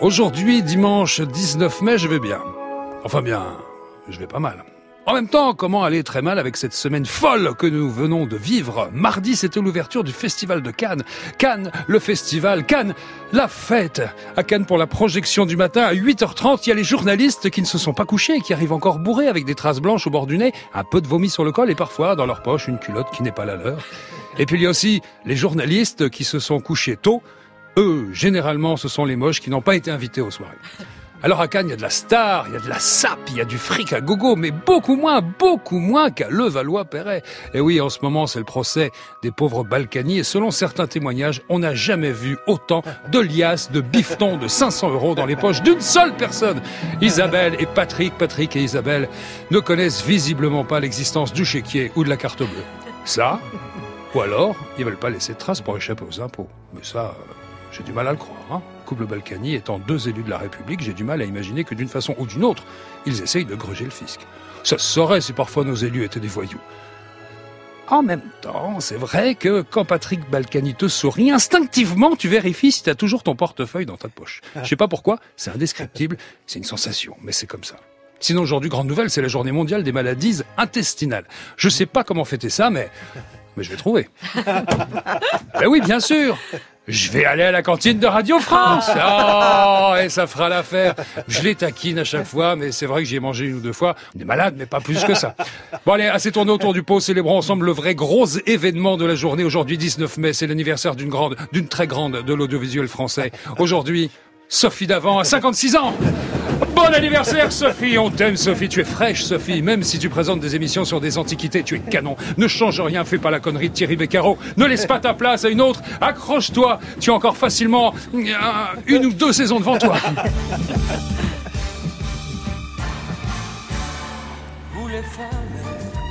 Aujourd'hui, dimanche 19 mai, je vais bien. Enfin bien, je vais pas mal. En même temps, comment aller très mal avec cette semaine folle que nous venons de vivre? Mardi, c'était l'ouverture du Festival de Cannes. Cannes, le festival, Cannes, la fête. À Cannes pour la projection du matin à 8h30, il y a les journalistes qui ne se sont pas couchés et qui arrivent encore bourrés avec des traces blanches au bord du nez, un peu de vomi sur le col et parfois dans leur poche une culotte qui n'est pas la leur. Et puis il y a aussi les journalistes qui se sont couchés tôt. Eux, généralement, ce sont les moches qui n'ont pas été invités aux soirées. Alors à Cannes, il y a de la star, il y a de la sape, il y a du fric à gogo, mais beaucoup moins, beaucoup moins qu'à Levallois-Perret. Et oui, en ce moment, c'est le procès des pauvres Balkany, et selon certains témoignages, on n'a jamais vu autant de liasses, de bifetons de 500 euros dans les poches d'une seule personne. Isabelle et Patrick, Patrick et Isabelle ne connaissent visiblement pas l'existence du chéquier ou de la carte bleue. Ça, ou alors, ils veulent pas laisser de traces pour échapper aux impôts. Mais ça, euh, j'ai du mal à le croire. Hein. Couple Balkany étant deux élus de la République, j'ai du mal à imaginer que d'une façon ou d'une autre, ils essayent de gruger le fisc. Ça se saurait si parfois nos élus étaient des voyous. En même temps, c'est vrai que quand Patrick Balkany te sourit, instinctivement, tu vérifies si tu as toujours ton portefeuille dans ta poche. Je sais pas pourquoi, c'est indescriptible, c'est une sensation, mais c'est comme ça. Sinon, aujourd'hui, grande nouvelle, c'est la journée mondiale des maladies intestinales. Je sais pas comment fêter ça, mais, mais je vais trouver. ben oui, bien sûr. Je vais aller à la cantine de Radio France. Oh, et ça fera l'affaire. Je les taquine à chaque fois, mais c'est vrai que j'y ai mangé une ou deux fois. On est malade, mais pas plus que ça. Bon allez, assez tourné autour du pot. Célébrons ensemble le vrai gros événement de la journée. Aujourd'hui, 19 mai, c'est l'anniversaire d'une grande, d'une très grande de l'audiovisuel français. Aujourd'hui, Sophie Davant a 56 ans. Bon anniversaire Sophie, on t'aime Sophie, tu es fraîche Sophie, même si tu présentes des émissions sur des antiquités, tu es canon. Ne change rien, fais pas la connerie de Thierry Beccaro, ne laisse pas ta place à une autre, accroche-toi, tu as encore facilement euh, une ou deux saisons devant toi.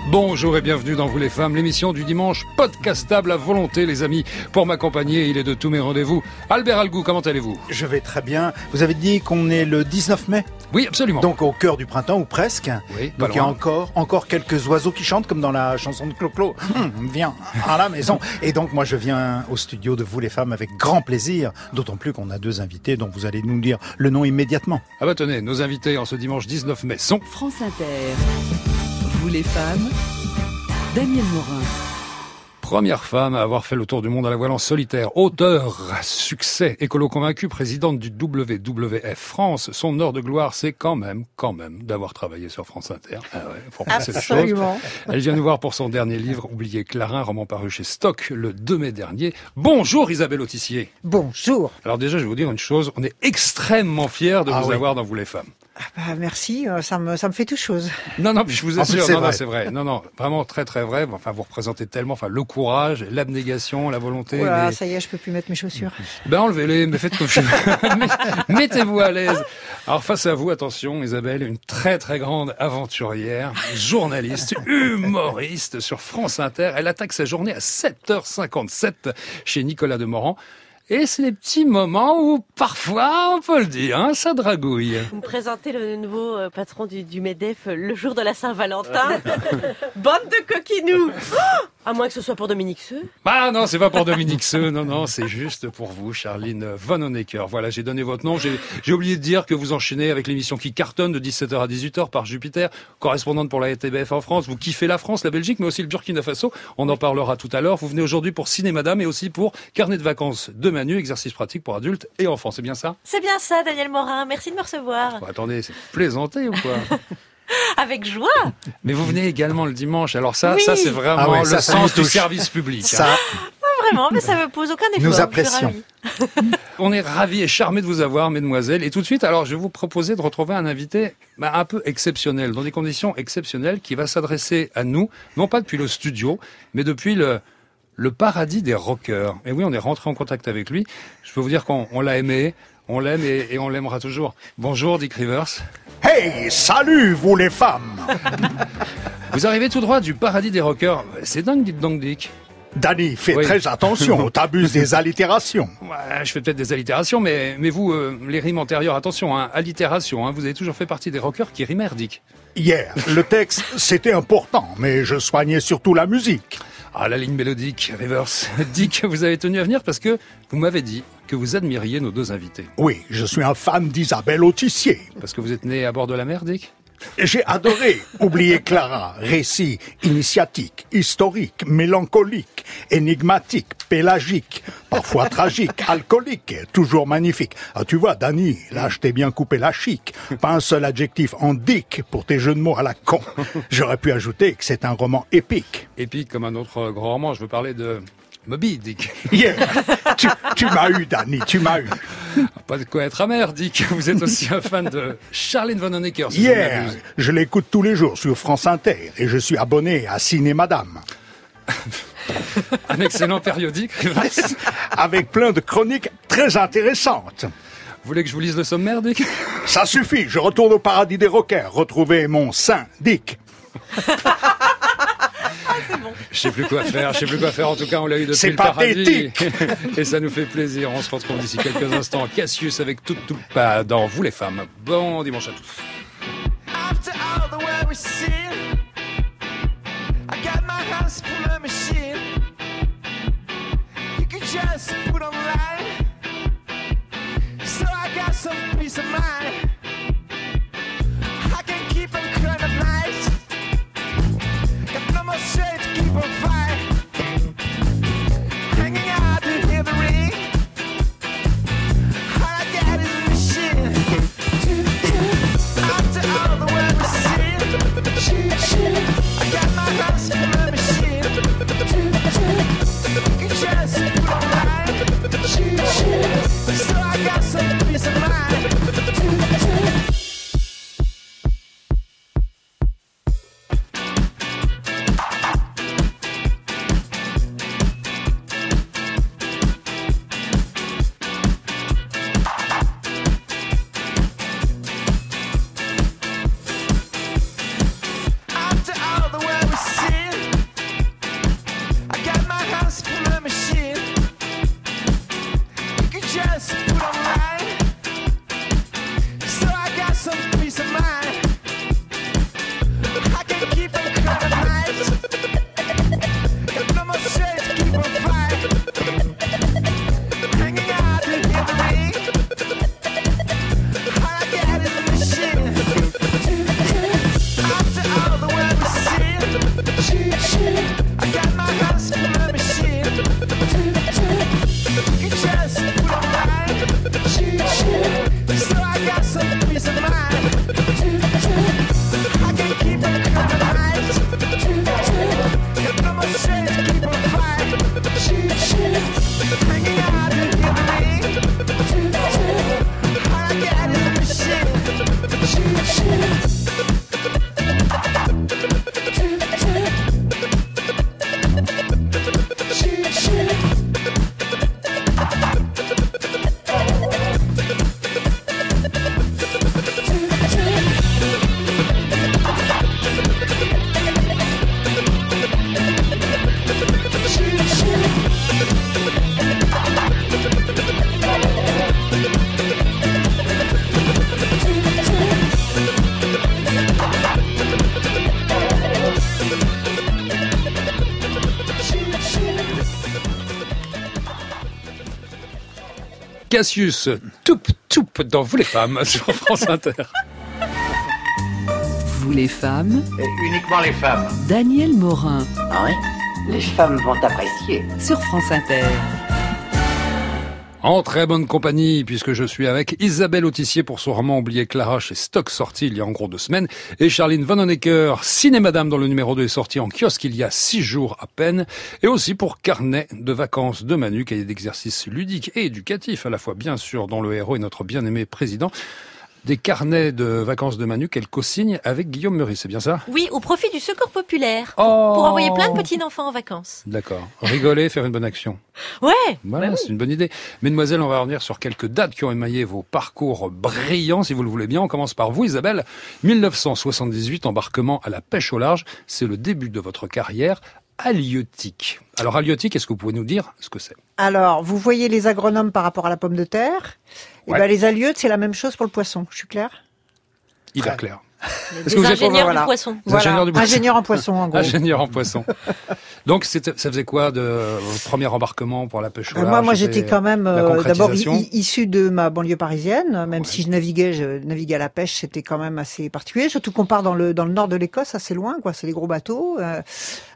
Bonjour et bienvenue dans Vous les femmes, l'émission du dimanche podcastable à volonté les amis. Pour m'accompagner, il est de tous mes rendez-vous. Albert Algou, comment allez-vous? Je vais très bien. Vous avez dit qu'on est le 19 mai? Oui, absolument. Donc au cœur du printemps ou presque. Oui, pas Donc il y a encore, encore quelques oiseaux qui chantent comme dans la chanson de Clo-Clo. Hum, viens à la maison. Et donc moi je viens au studio de Vous les femmes avec grand plaisir. D'autant plus qu'on a deux invités dont vous allez nous dire le nom immédiatement. Ah bah tenez, nos invités en ce dimanche 19 mai sont France Inter. Vous les femmes, Daniel Morin. Première femme à avoir fait le tour du monde à la voile en solitaire, auteur, succès, écolo convaincu, présidente du WWF France. Son heure de gloire, c'est quand même, quand même, d'avoir travaillé sur France Inter. Ah ouais, faut choses. Elle vient nous voir pour son dernier livre, Oublié Clarin, roman paru chez Stock le 2 mai dernier. Bonjour Isabelle Autissier. Bonjour. Alors déjà, je vais vous dire une chose, on est extrêmement fiers de Ah vous oui. avoir dans Vous les femmes. Ah bah, merci, euh, ça me, ça me fait tout chose. Non, non, puis je vous assure, c'est non, non, vrai. c'est vrai. Non, non, vraiment très, très vrai. Enfin, vous représentez tellement, enfin, le courage, l'abnégation, la volonté. Voilà, ça y est, je peux plus mettre mes chaussures. Ben enlevez-les, mais faites confiance. Mettez-vous à l'aise. Alors face à vous, attention Isabelle, une très très grande aventurière, journaliste, humoriste sur France Inter. Elle attaque sa journée à 7h57 chez Nicolas Demorand. Et c'est des petits moments où parfois, on peut le dire, hein, ça dragouille. Vous me présentez le nouveau euh, patron du, du MEDEF euh, le jour de la Saint-Valentin. Bande de coquinous Oh À moins que ce soit pour Dominique Seux. Ah non, c'est pas pour Dominique Seux, non, non, c'est juste pour vous, Charline Von Honecker. Voilà, j'ai donné votre nom. J'ai oublié de dire que vous enchaînez avec l'émission qui cartonne de 17h à 18h par Jupiter, correspondante pour la TBF en France. Vous kiffez la France, la Belgique, mais aussi le Burkina Faso. On en parlera tout à l'heure. Vous venez aujourd'hui pour Ciné Madame et aussi pour Carnet de vacances de Manu, exercice pratique pour adultes et enfants. C'est bien ça? C'est bien ça, Daniel Morin. Merci de me recevoir. Bon, Attendez, c'est plaisanté ou quoi? Avec joie. Mais vous venez également le dimanche. Alors ça, Oui. ça c'est vraiment Ah ouais, le ça, ça sens du service public. hein. Ça, Vraiment, mais ça me pose aucun effort. Nous apprécions. On est ravis et charmés de vous avoir, mesdemoiselles. Et tout de suite, alors, je vais vous proposer de retrouver un invité bah, un peu exceptionnel, dans des conditions exceptionnelles, qui va s'adresser à nous, non pas depuis le studio, mais depuis le, le paradis des rockers. Et oui, on est rentré en contact avec lui. Je peux vous dire qu'on on l'a aimé, on l'aime et, et on l'aimera toujours. Bonjour, Dick Rivers. Hey, salut vous les femmes Vous arrivez tout droit du paradis des rockers. C'est dingue, dites donc, Dick. Danny, fais Oui. très attention, t'abuses des allitérations. Ouais, je fais peut-être des allitérations, mais, mais vous, euh, les rimes antérieures, attention, hein, allitération, hein, vous avez toujours fait partie des rockers qui rimèrent, Dick. Hier, le texte, c'était important, mais je soignais surtout la musique. Ah, la ligne mélodique, Rivers. Dick, vous avez tenu à venir parce que vous m'avez dit que vous admiriez nos deux invités. Oui, je suis un fan d'Isabelle Autissier. Parce que vous êtes né à bord de la mer, Dick? J'ai adoré Oublier Clara, récit initiatique, historique, mélancolique, énigmatique, pélagique, parfois tragique, alcoolique, toujours magnifique. Ah, tu vois, Dany, là, je t'ai bien coupé la chic. Pas un seul adjectif en dick pour tes jeux de mots à la con. J'aurais pu ajouter que c'est un roman épique. Épique comme un autre grand roman, je veux parler de Moby, Dick. Yeah. tu tu m'as eu, Dany, tu m'as eu. Pas de quoi être amer, Dick. Vous êtes aussi un fan de Charlene Von Honecker, si Yeah, je l'écoute tous les jours sur France Inter et je suis abonné à Ciné Madame. Un excellent périodique. Avec plein de chroniques très intéressantes. Vous voulez que je vous lise le sommaire, Dick? Ça suffit, je retourne au paradis des rockers, retrouver mon saint Dick. Je sais plus quoi faire, je sais plus quoi faire. En tout cas, on l'a eu depuis C'est le paradis. pathétique. Et ça nous fait plaisir. On se retrouve d'ici quelques instants. Cassius avec tout, tout pas dans Vous les femmes. Bon dimanche à tous. After all the way we see, I got my hands full of machine. You could just put online, so I got some peace of mind. Five. Cassius, toup, toup dans Vous les femmes sur France Inter. Vous les femmes, uniquement les femmes. Daniel Morin Ah oui Les femmes vont apprécier. sur France Inter. En très bonne compagnie, puisque je suis avec Isabelle Autissier pour son roman Oublié Clara chez Stock, sorti il y a en gros deux semaines, et Charline Van Honecker, Ciné Madame dont le numéro 2 est sorti en kiosque il y a six jours à peine, et aussi pour Carnet de vacances de Manu, cahier d'exercices ludiques et éducatifs, à la fois bien sûr dont le héros est notre bien-aimé président, des carnets de vacances de Manu qu'elle co-signe avec Guillaume Meurice, c'est bien ça? Oui, au profit du secours populaire. Oh Pour envoyer plein de petits enfants en vacances. D'accord. Rigoler, faire une bonne action. Ouais Voilà, bah oui. c'est une bonne idée. Mesdemoiselles, on va revenir sur quelques dates qui ont émaillé vos parcours brillants, si vous le voulez bien. On commence par vous, Isabelle. 1978, embarquement à la pêche au large. C'est le début de votre carrière halieutique. Alors, halieutique, est-ce que vous pouvez nous dire ce que c'est? Alors, vous voyez les agronomes par rapport à la pomme de terre. Et Ouais. ben, les alieutes, c'est la même chose pour le poisson. Je suis claire? Hyper clair. Est-ce Des que vous êtes ingénieurs voilà. du poisson. Des ingénieurs du poisson. Ingénieur en poisson, en gros. ingénieur en poisson Donc ça faisait quoi de votre premier embarquement pour la pêche au Euh, large moi, moi, j'étais quand même euh, d'abord concrétisation i- issue de ma banlieue parisienne. Même Ouais. si je naviguais, je naviguais à la pêche, c'était quand même assez particulier. Surtout qu'on part dans le dans le nord de l'Écosse, assez loin, quoi. C'est des gros bateaux. euh,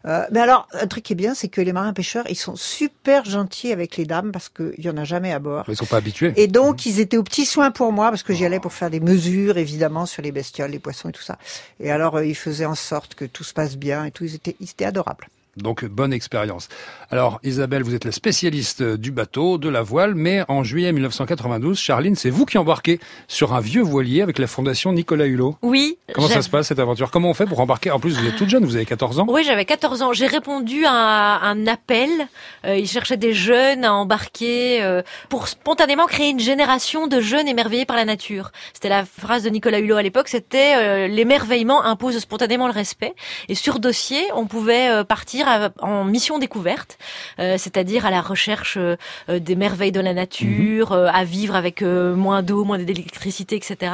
euh, mais alors, un truc qui est bien, c'est que les marins pêcheurs, ils sont super gentils avec les dames parce qu'il y en a jamais à bord. Ils sont pas habitués. Et donc, ils étaient aux petits soins pour moi, parce que j'y allais pour faire des mesures, évidemment, sur les bestioles, les poissons et tout ça. Et alors, euh, ils faisaient en sorte que tout se passe bien et tout. Ils étaient, ils étaient adorables. Donc bonne expérience. Alors Isabelle, vous êtes la spécialiste du bateau, de la voile, mais en juillet 1992, Charline, c'est vous qui embarquez sur un vieux voilier avec la fondation Nicolas Hulot. Oui. Comment ça se passe cette aventure? Comment on fait pour embarquer? En plus, vous êtes toute jeune, vous avez 14 ans. Oui, j'avais 14 ans. J'ai répondu à un appel. Euh, ils cherchaient des jeunes à embarquer euh, pour spontanément créer une génération de jeunes émerveillés par la nature. C'était la phrase de Nicolas Hulot à l'époque. C'était euh, l'émerveillement impose spontanément le respect. Et sur dossier, on pouvait euh, partir à- en mission découverte, euh, c'est-à-dire à la recherche euh, des merveilles de la nature, euh, à vivre avec euh, moins d'eau, moins d'électricité, etc.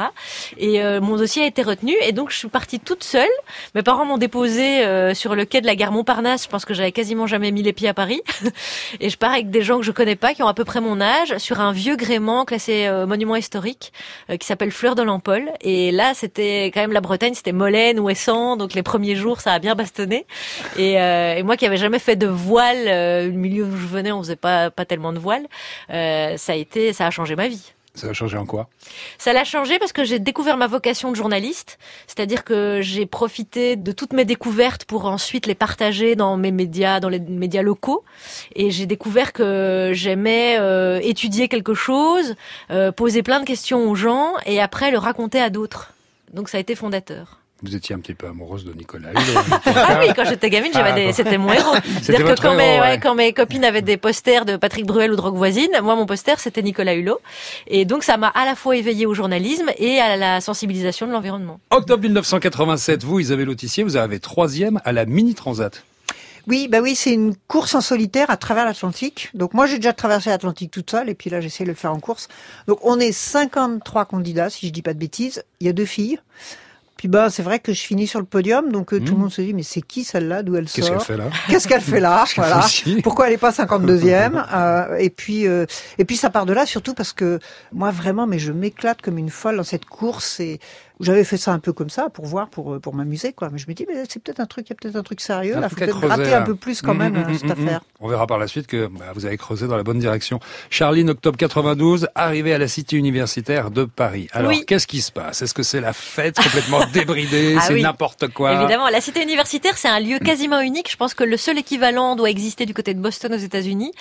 Et euh, mon dossier a été retenu. Et donc je suis partie toute seule. Mes parents m'ont déposé euh, sur le quai de la gare Montparnasse. Je pense que j'avais quasiment jamais mis les pieds à Paris. et je pars avec des gens que je connais pas, qui ont à peu près mon âge, sur un vieux gréement classé monument historique qui s'appelle Fleur de l'Empole. Et là, c'était quand même la Bretagne, c'était Molène, Ouessant. Donc les premiers jours, ça a bien bastonné. Et, euh, et moi qui avais jamais fait de voile, euh, le milieu où je venais, on faisait pas pas tellement de voile. euh, ça a été, ça a changé ma vie. Ça a changé en quoi? Ça l'a changé parce que j'ai découvert ma vocation de journaliste, c'est-à-dire que j'ai profité de toutes mes découvertes pour ensuite les partager dans mes médias, dans les médias locaux, et j'ai découvert que j'aimais euh, étudier quelque chose, euh, poser plein de questions aux gens, et après le raconter à d'autres. Donc ça a été fondateur. Vous étiez un petit peu amoureuse de Nicolas Hulot. Ah oui, quand j'étais gamine, j'avais Ah, des, c'était mon héros. C'est-à-dire que quand, mes, héros, ouais, ouais. quand mes copines avaient des posters de Patrick Bruel ou Rock Voisine, moi mon poster c'était Nicolas Hulot. Et donc ça m'a à la fois éveillé au journalisme et à la sensibilisation de l'environnement. Octobre 1987, vous, Isabelle Autissier, vous arrivez troisième à la Mini Transat. Oui, bah oui, c'est une course en solitaire à travers l'Atlantique. Donc moi, j'ai déjà traversé l'Atlantique toute seule, et puis là, j'essaie de le faire en course. Donc on est 53 candidats, si je dis pas de bêtises. Il y a deux filles. Puis bah, c'est vrai que je finis sur le podium, donc euh, tout le monde se dit, mais c'est qui celle-là, d'où elle Qu'est-ce sort? qu'elle fait là? Qu'est-ce qu'elle fait là Voilà. Pourquoi elle est pas 52e euh, Et puis euh, et puis ça part de là surtout parce que moi vraiment, mais je m'éclate comme une folle dans cette course et j'avais fait ça un peu comme ça pour voir, pour euh, pour m'amuser quoi. Mais je me dis mais c'est peut-être un truc, il y a peut-être un truc sérieux truc faut peut-être creuser, gratter là. un peu plus quand Mmh, même mmh, euh, mmh, cette mmh, affaire. On verra par la suite que bah, vous avez creusé dans la bonne direction. Charline, octobre 92, arrivée à la cité universitaire de Paris. Alors, Oui. qu'est-ce qui se passe? Est-ce que c'est la fête complètement débridée? Ah C'est oui. n'importe quoi Évidemment, la cité universitaire, c'est un lieu quasiment unique. Je pense que le seul équivalent doit exister du côté de Boston aux États-Unis.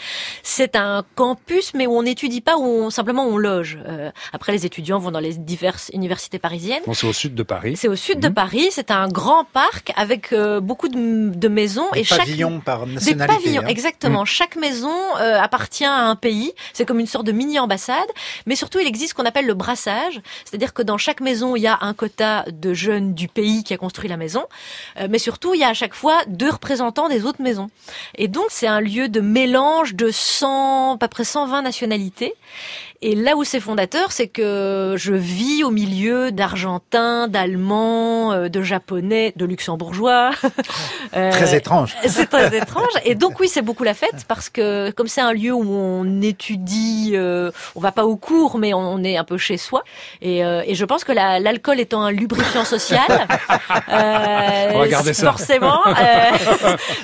C'est un campus, mais où on n'étudie pas, où on, simplement on loge. Euh, après, les étudiants vont dans les diverses universités parisiennes. Bon, c'est au sud de Paris. C'est au sud Mhm. de Paris. C'est un grand parc avec euh, beaucoup de, de maisons Des et chaque pavillons par des nationalité. pavillons, hein. exactement. Chaque maison euh, appartient à un pays. C'est comme une sorte de mini ambassade. Mais surtout, il existe ce qu'on appelle le brassage, c'est-à-dire que dans chaque maison, il y a un quota de jeunes du pays qui a construit la maison. Euh, mais surtout, il y a à chaque fois deux représentants des autres maisons. Et donc, c'est un lieu de mélange de 100, à peu près 120 nationalités. Et là où c'est fondateur, c'est que je vis au milieu d'Argentins, d'Allemands, euh, de Japonais, de Luxembourgeois. Euh, Très étrange. c'est très étrange. Et donc oui, c'est beaucoup la fête parce que comme c'est un lieu où on étudie, euh, on va pas au cours, mais on est un peu chez soi. Et, euh, et je pense que la- l'alcool étant un lubrifiant social, euh, On va garder ça. forcément, euh,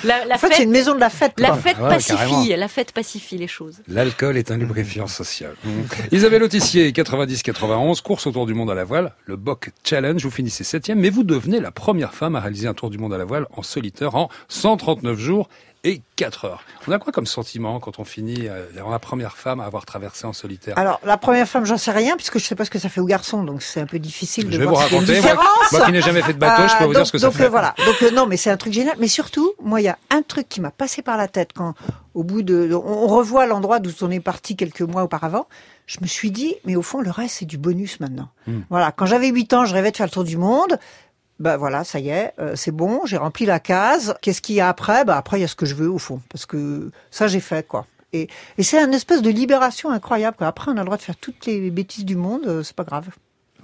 la, la En fait, fête, c'est une maison de la fête. la quoi. fête Ouais, pacifie, carrément. la fête pacifie les choses. L'alcool est un lubrifiant social. Isabelle Autissier, 90-91, course autour du monde à la voile, le BOC Challenge, vous finissez septième, mais vous devenez la première femme à réaliser un tour du monde à la voile en solitaire en 139 jours et 4 heures. On a quoi comme sentiment quand on finit, euh, la première femme à avoir traversé en solitaire Alors la première femme, j'en sais rien puisque je sais pas ce que ça fait aux garçons, donc c'est un peu difficile Je de vais vous voir raconter, moi, moi qui n'ai jamais fait de bateau, je peux Euh, vous dire ce que ça donc, fait. euh, voilà. Donc euh, non, mais c'est un truc génial. Mais surtout, moi, il y a un truc qui m'a passé par la tête quand, au bout de, on on revoit l'endroit d'où on est parti quelques mois auparavant. Je me suis dit, mais au fond, le reste c'est du bonus maintenant. Hmm. Voilà. Quand j'avais 8 ans, je rêvais de faire le tour du monde. Ben voilà, ça y est, euh, c'est bon, j'ai rempli la case. Qu'est-ce qu'il y a après? Ben après, il y a ce que je veux au fond, parce que ça j'ai fait quoi. Et, et c'est une espèce de libération incroyable. Quoi. Après, on a le droit de faire toutes les bêtises du monde, euh, c'est pas grave.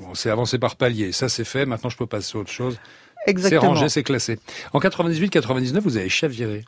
Bon, c'est avancé par palier. Ça, c'est fait. Maintenant, je peux passer à autre chose. C'est Exactement. rangé, c'est classé. En 98-99, vous avez chaviré.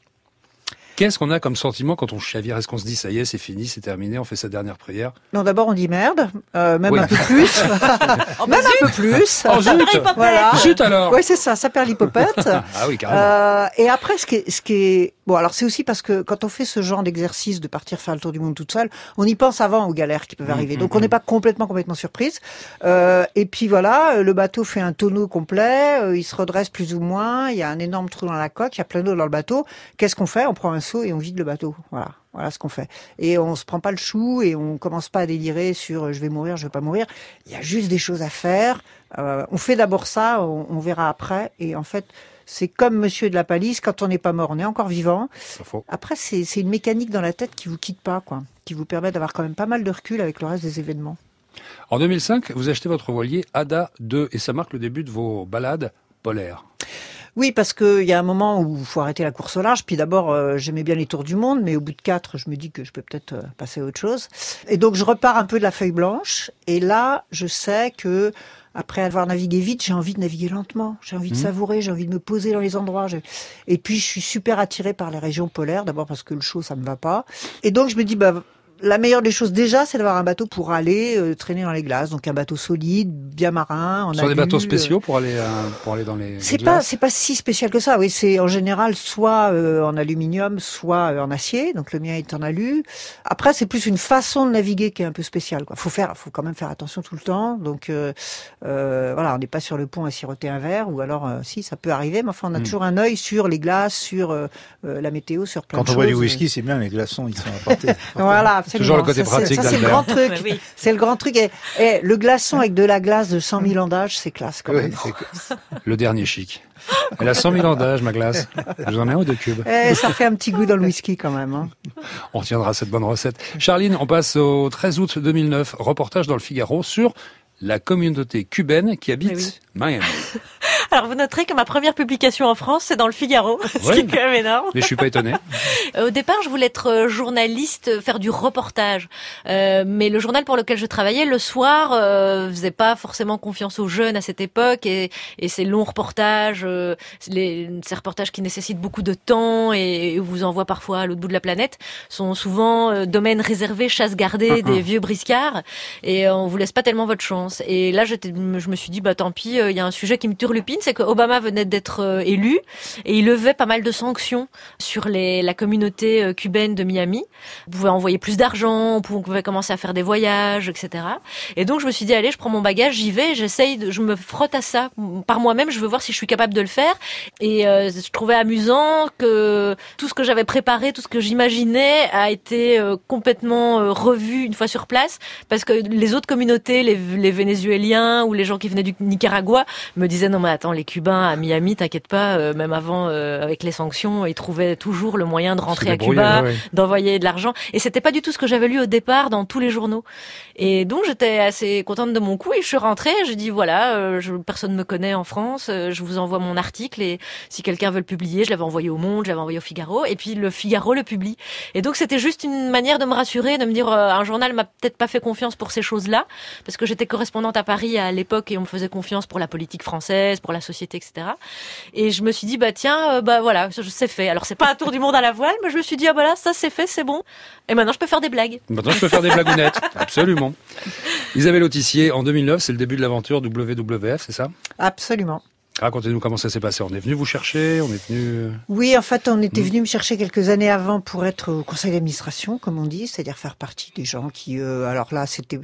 Qu'est-ce qu'on a comme sentiment quand on chavire Est-ce qu'on se dit, ça y est, c'est fini, c'est terminé, on fait sa dernière prière Non, d'abord on dit merde, euh, même Oui. un peu plus, même un peu plus. Oh zut Voilà. Zut alors Oui, c'est ça, ça perd l'hypopète. Ah oui, carrément. Euh, et après, ce qui est, ce qui est bon, alors c'est aussi parce que quand on fait ce genre d'exercice de partir faire le tour du monde toute seule, on y pense avant aux galères qui peuvent Mmh, arriver. Donc on n'est pas complètement complètement surprise. Euh, et puis voilà, euh, le bateau fait un tonneau complet, euh, il se redresse plus ou moins, il y a un énorme trou dans la coque, il y a plein d'eau dans le bateau. Qu'est-ce qu'on fait? On prend un seau et on vide le bateau. Voilà. Voilà ce qu'on fait. Et on se prend pas le chou et on commence pas à délirer sur euh, je vais mourir, je vais pas mourir. Il y a juste des choses à faire. Euh, on fait d'abord ça, on, on verra après. Et en fait, c'est comme Monsieur de la Palisse, quand on n'est pas mort, on est encore vivant. Après, c'est c'est une mécanique dans la tête qui vous quitte pas, quoi, qui vous permet d'avoir quand même pas mal de recul avec le reste des événements. En 2005, vous achetez votre voilier Ada 2 et ça marque le début de vos balades polaires. Oui, parce qu'il y a un moment où il faut arrêter la course au large. Puis d'abord, euh, j'aimais bien les tours du monde, mais au bout de quatre, je me dis que je peux peut-être euh, passer à autre chose. Et donc, je repars un peu de la feuille blanche. Et là, je sais que après avoir navigué vite, j'ai envie de naviguer lentement. J'ai envie de savourer, j'ai envie de me poser dans les endroits. Et puis, je suis super attirée par les régions polaires. D'abord parce que le chaud, ça me va pas. Et donc, je me dis, bah, la meilleure des choses déjà, c'est d'avoir un bateau pour aller euh, traîner dans les glaces. Donc, un bateau solide, bien marin. En Ce sont des bateaux euh, spéciaux pour aller, euh, pour aller dans les. c'est pas c'est pas si spécial que ça. Oui, c'est en général soit euh, en aluminium, soit euh, en acier. Donc le mien est en alu. Après, c'est plus une façon de naviguer qui est un peu spéciale. Quoi. Faut faire, faut quand même faire attention tout le temps. Donc euh, euh, voilà, on n'est pas sur le pont à siroter un verre, ou alors euh, si ça peut arriver, mais enfin on a Hmm. toujours un œil sur les glaces, sur la météo, sur plein Quand de on choses. boit du whisky, c'est bien, les glaçons, ils sont apportés. Voilà. Toujours le côté Ça, c'est- pratique Ça, c'est le grand truc. Oui. C'est le grand truc. Et, et le glaçon avec de la glace de 100 000 ans d'âge, c'est classe quand Oui, même. Le dernier chic. Elle a 100 000 ans d'âge, ma glace. Je vous en ai un ou deux cubes. Eh, ça fait un petit goût dans le whisky quand même. Hein. On retiendra cette bonne recette. Charline, on passe au 13 août 2009. Reportage dans le Figaro sur la communauté cubaine qui habite oui. Miami. Alors vous noterez que ma première publication en France, c'est dans le Figaro, ce Ouais. qui est quand même énorme. Mais je suis pas étonné. Au départ, je voulais être euh, journaliste, euh, faire du reportage. Euh, mais le journal pour lequel je travaillais, le soir, euh, faisait pas forcément confiance aux jeunes à cette époque. Et, et ces longs reportages, euh, les, ces reportages qui nécessitent beaucoup de temps et, et vous envoient parfois à l'autre bout de la planète, sont souvent euh, domaines réservés, chasse gardée des vieux briscards. Et on vous laisse pas tellement votre chance. Et là, j'étais- je me suis dit, bah tant pis, il y a un sujet qui me turlupine, c'est que Obama venait d'être euh, élu et il levait pas mal de sanctions sur la communauté euh, cubaine de Miami. On pouvait envoyer plus d'argent, on pouvait, commencer à faire des voyages, etc. Et donc je me suis dit, allez, je prends mon bagage, j'y vais, j'essaye, je me frotte à ça par moi-même, je veux voir si je suis capable de le faire. Et euh, je trouvais amusant que tout ce que j'avais préparé, tout ce que j'imaginais a été complètement revu une fois sur place, parce que les autres communautés, les Vénézuéliens ou les gens qui venaient du Nicaragua, me disaient, non mais attends, les Cubains à Miami, t'inquiète pas, euh, même avant, euh, avec les sanctions, ils trouvaient toujours le moyen de rentrer à Cuba, ouais, d'envoyer de l'argent. Et c'était pas du tout ce que j'avais lu au départ dans tous les journaux. Et donc j'étais assez contente de mon coup et je suis rentrée. J'ai dit voilà, euh, je, personne me connaît en France. euh, je vous envoie mon article et si quelqu'un veut le publier, je l'avais envoyé au Monde, je l'avais envoyé au Figaro et puis le Figaro le publie. Et donc c'était juste une manière de me rassurer, de me dire un journal m'a peut-être pas fait confiance pour ces choses-là parce que j'étais correspondante à Paris à l'époque et on me faisait confiance pour la politique française, pour la société, etc. Et je me suis dit bah tiens, euh, bah voilà, je c'est fait. Alors c'est pas un tour du monde à la voile, mais je me suis dit ah bah là ça c'est fait, c'est bon. Et maintenant je peux faire des blagues. Maintenant, je peux faire des blagounettes. Absolument. Isabelle Autissier, en 2009, c'est le début de l'aventure WWF, c'est ça? Absolument. Racontez-nous comment ça s'est passé. On est venu vous chercher, on est venu... Oui, en fait, on était Mm. venu me chercher quelques années avant pour être au conseil d'administration, comme on dit, c'est-à-dire faire partie des gens qui, euh, alors là, c'était,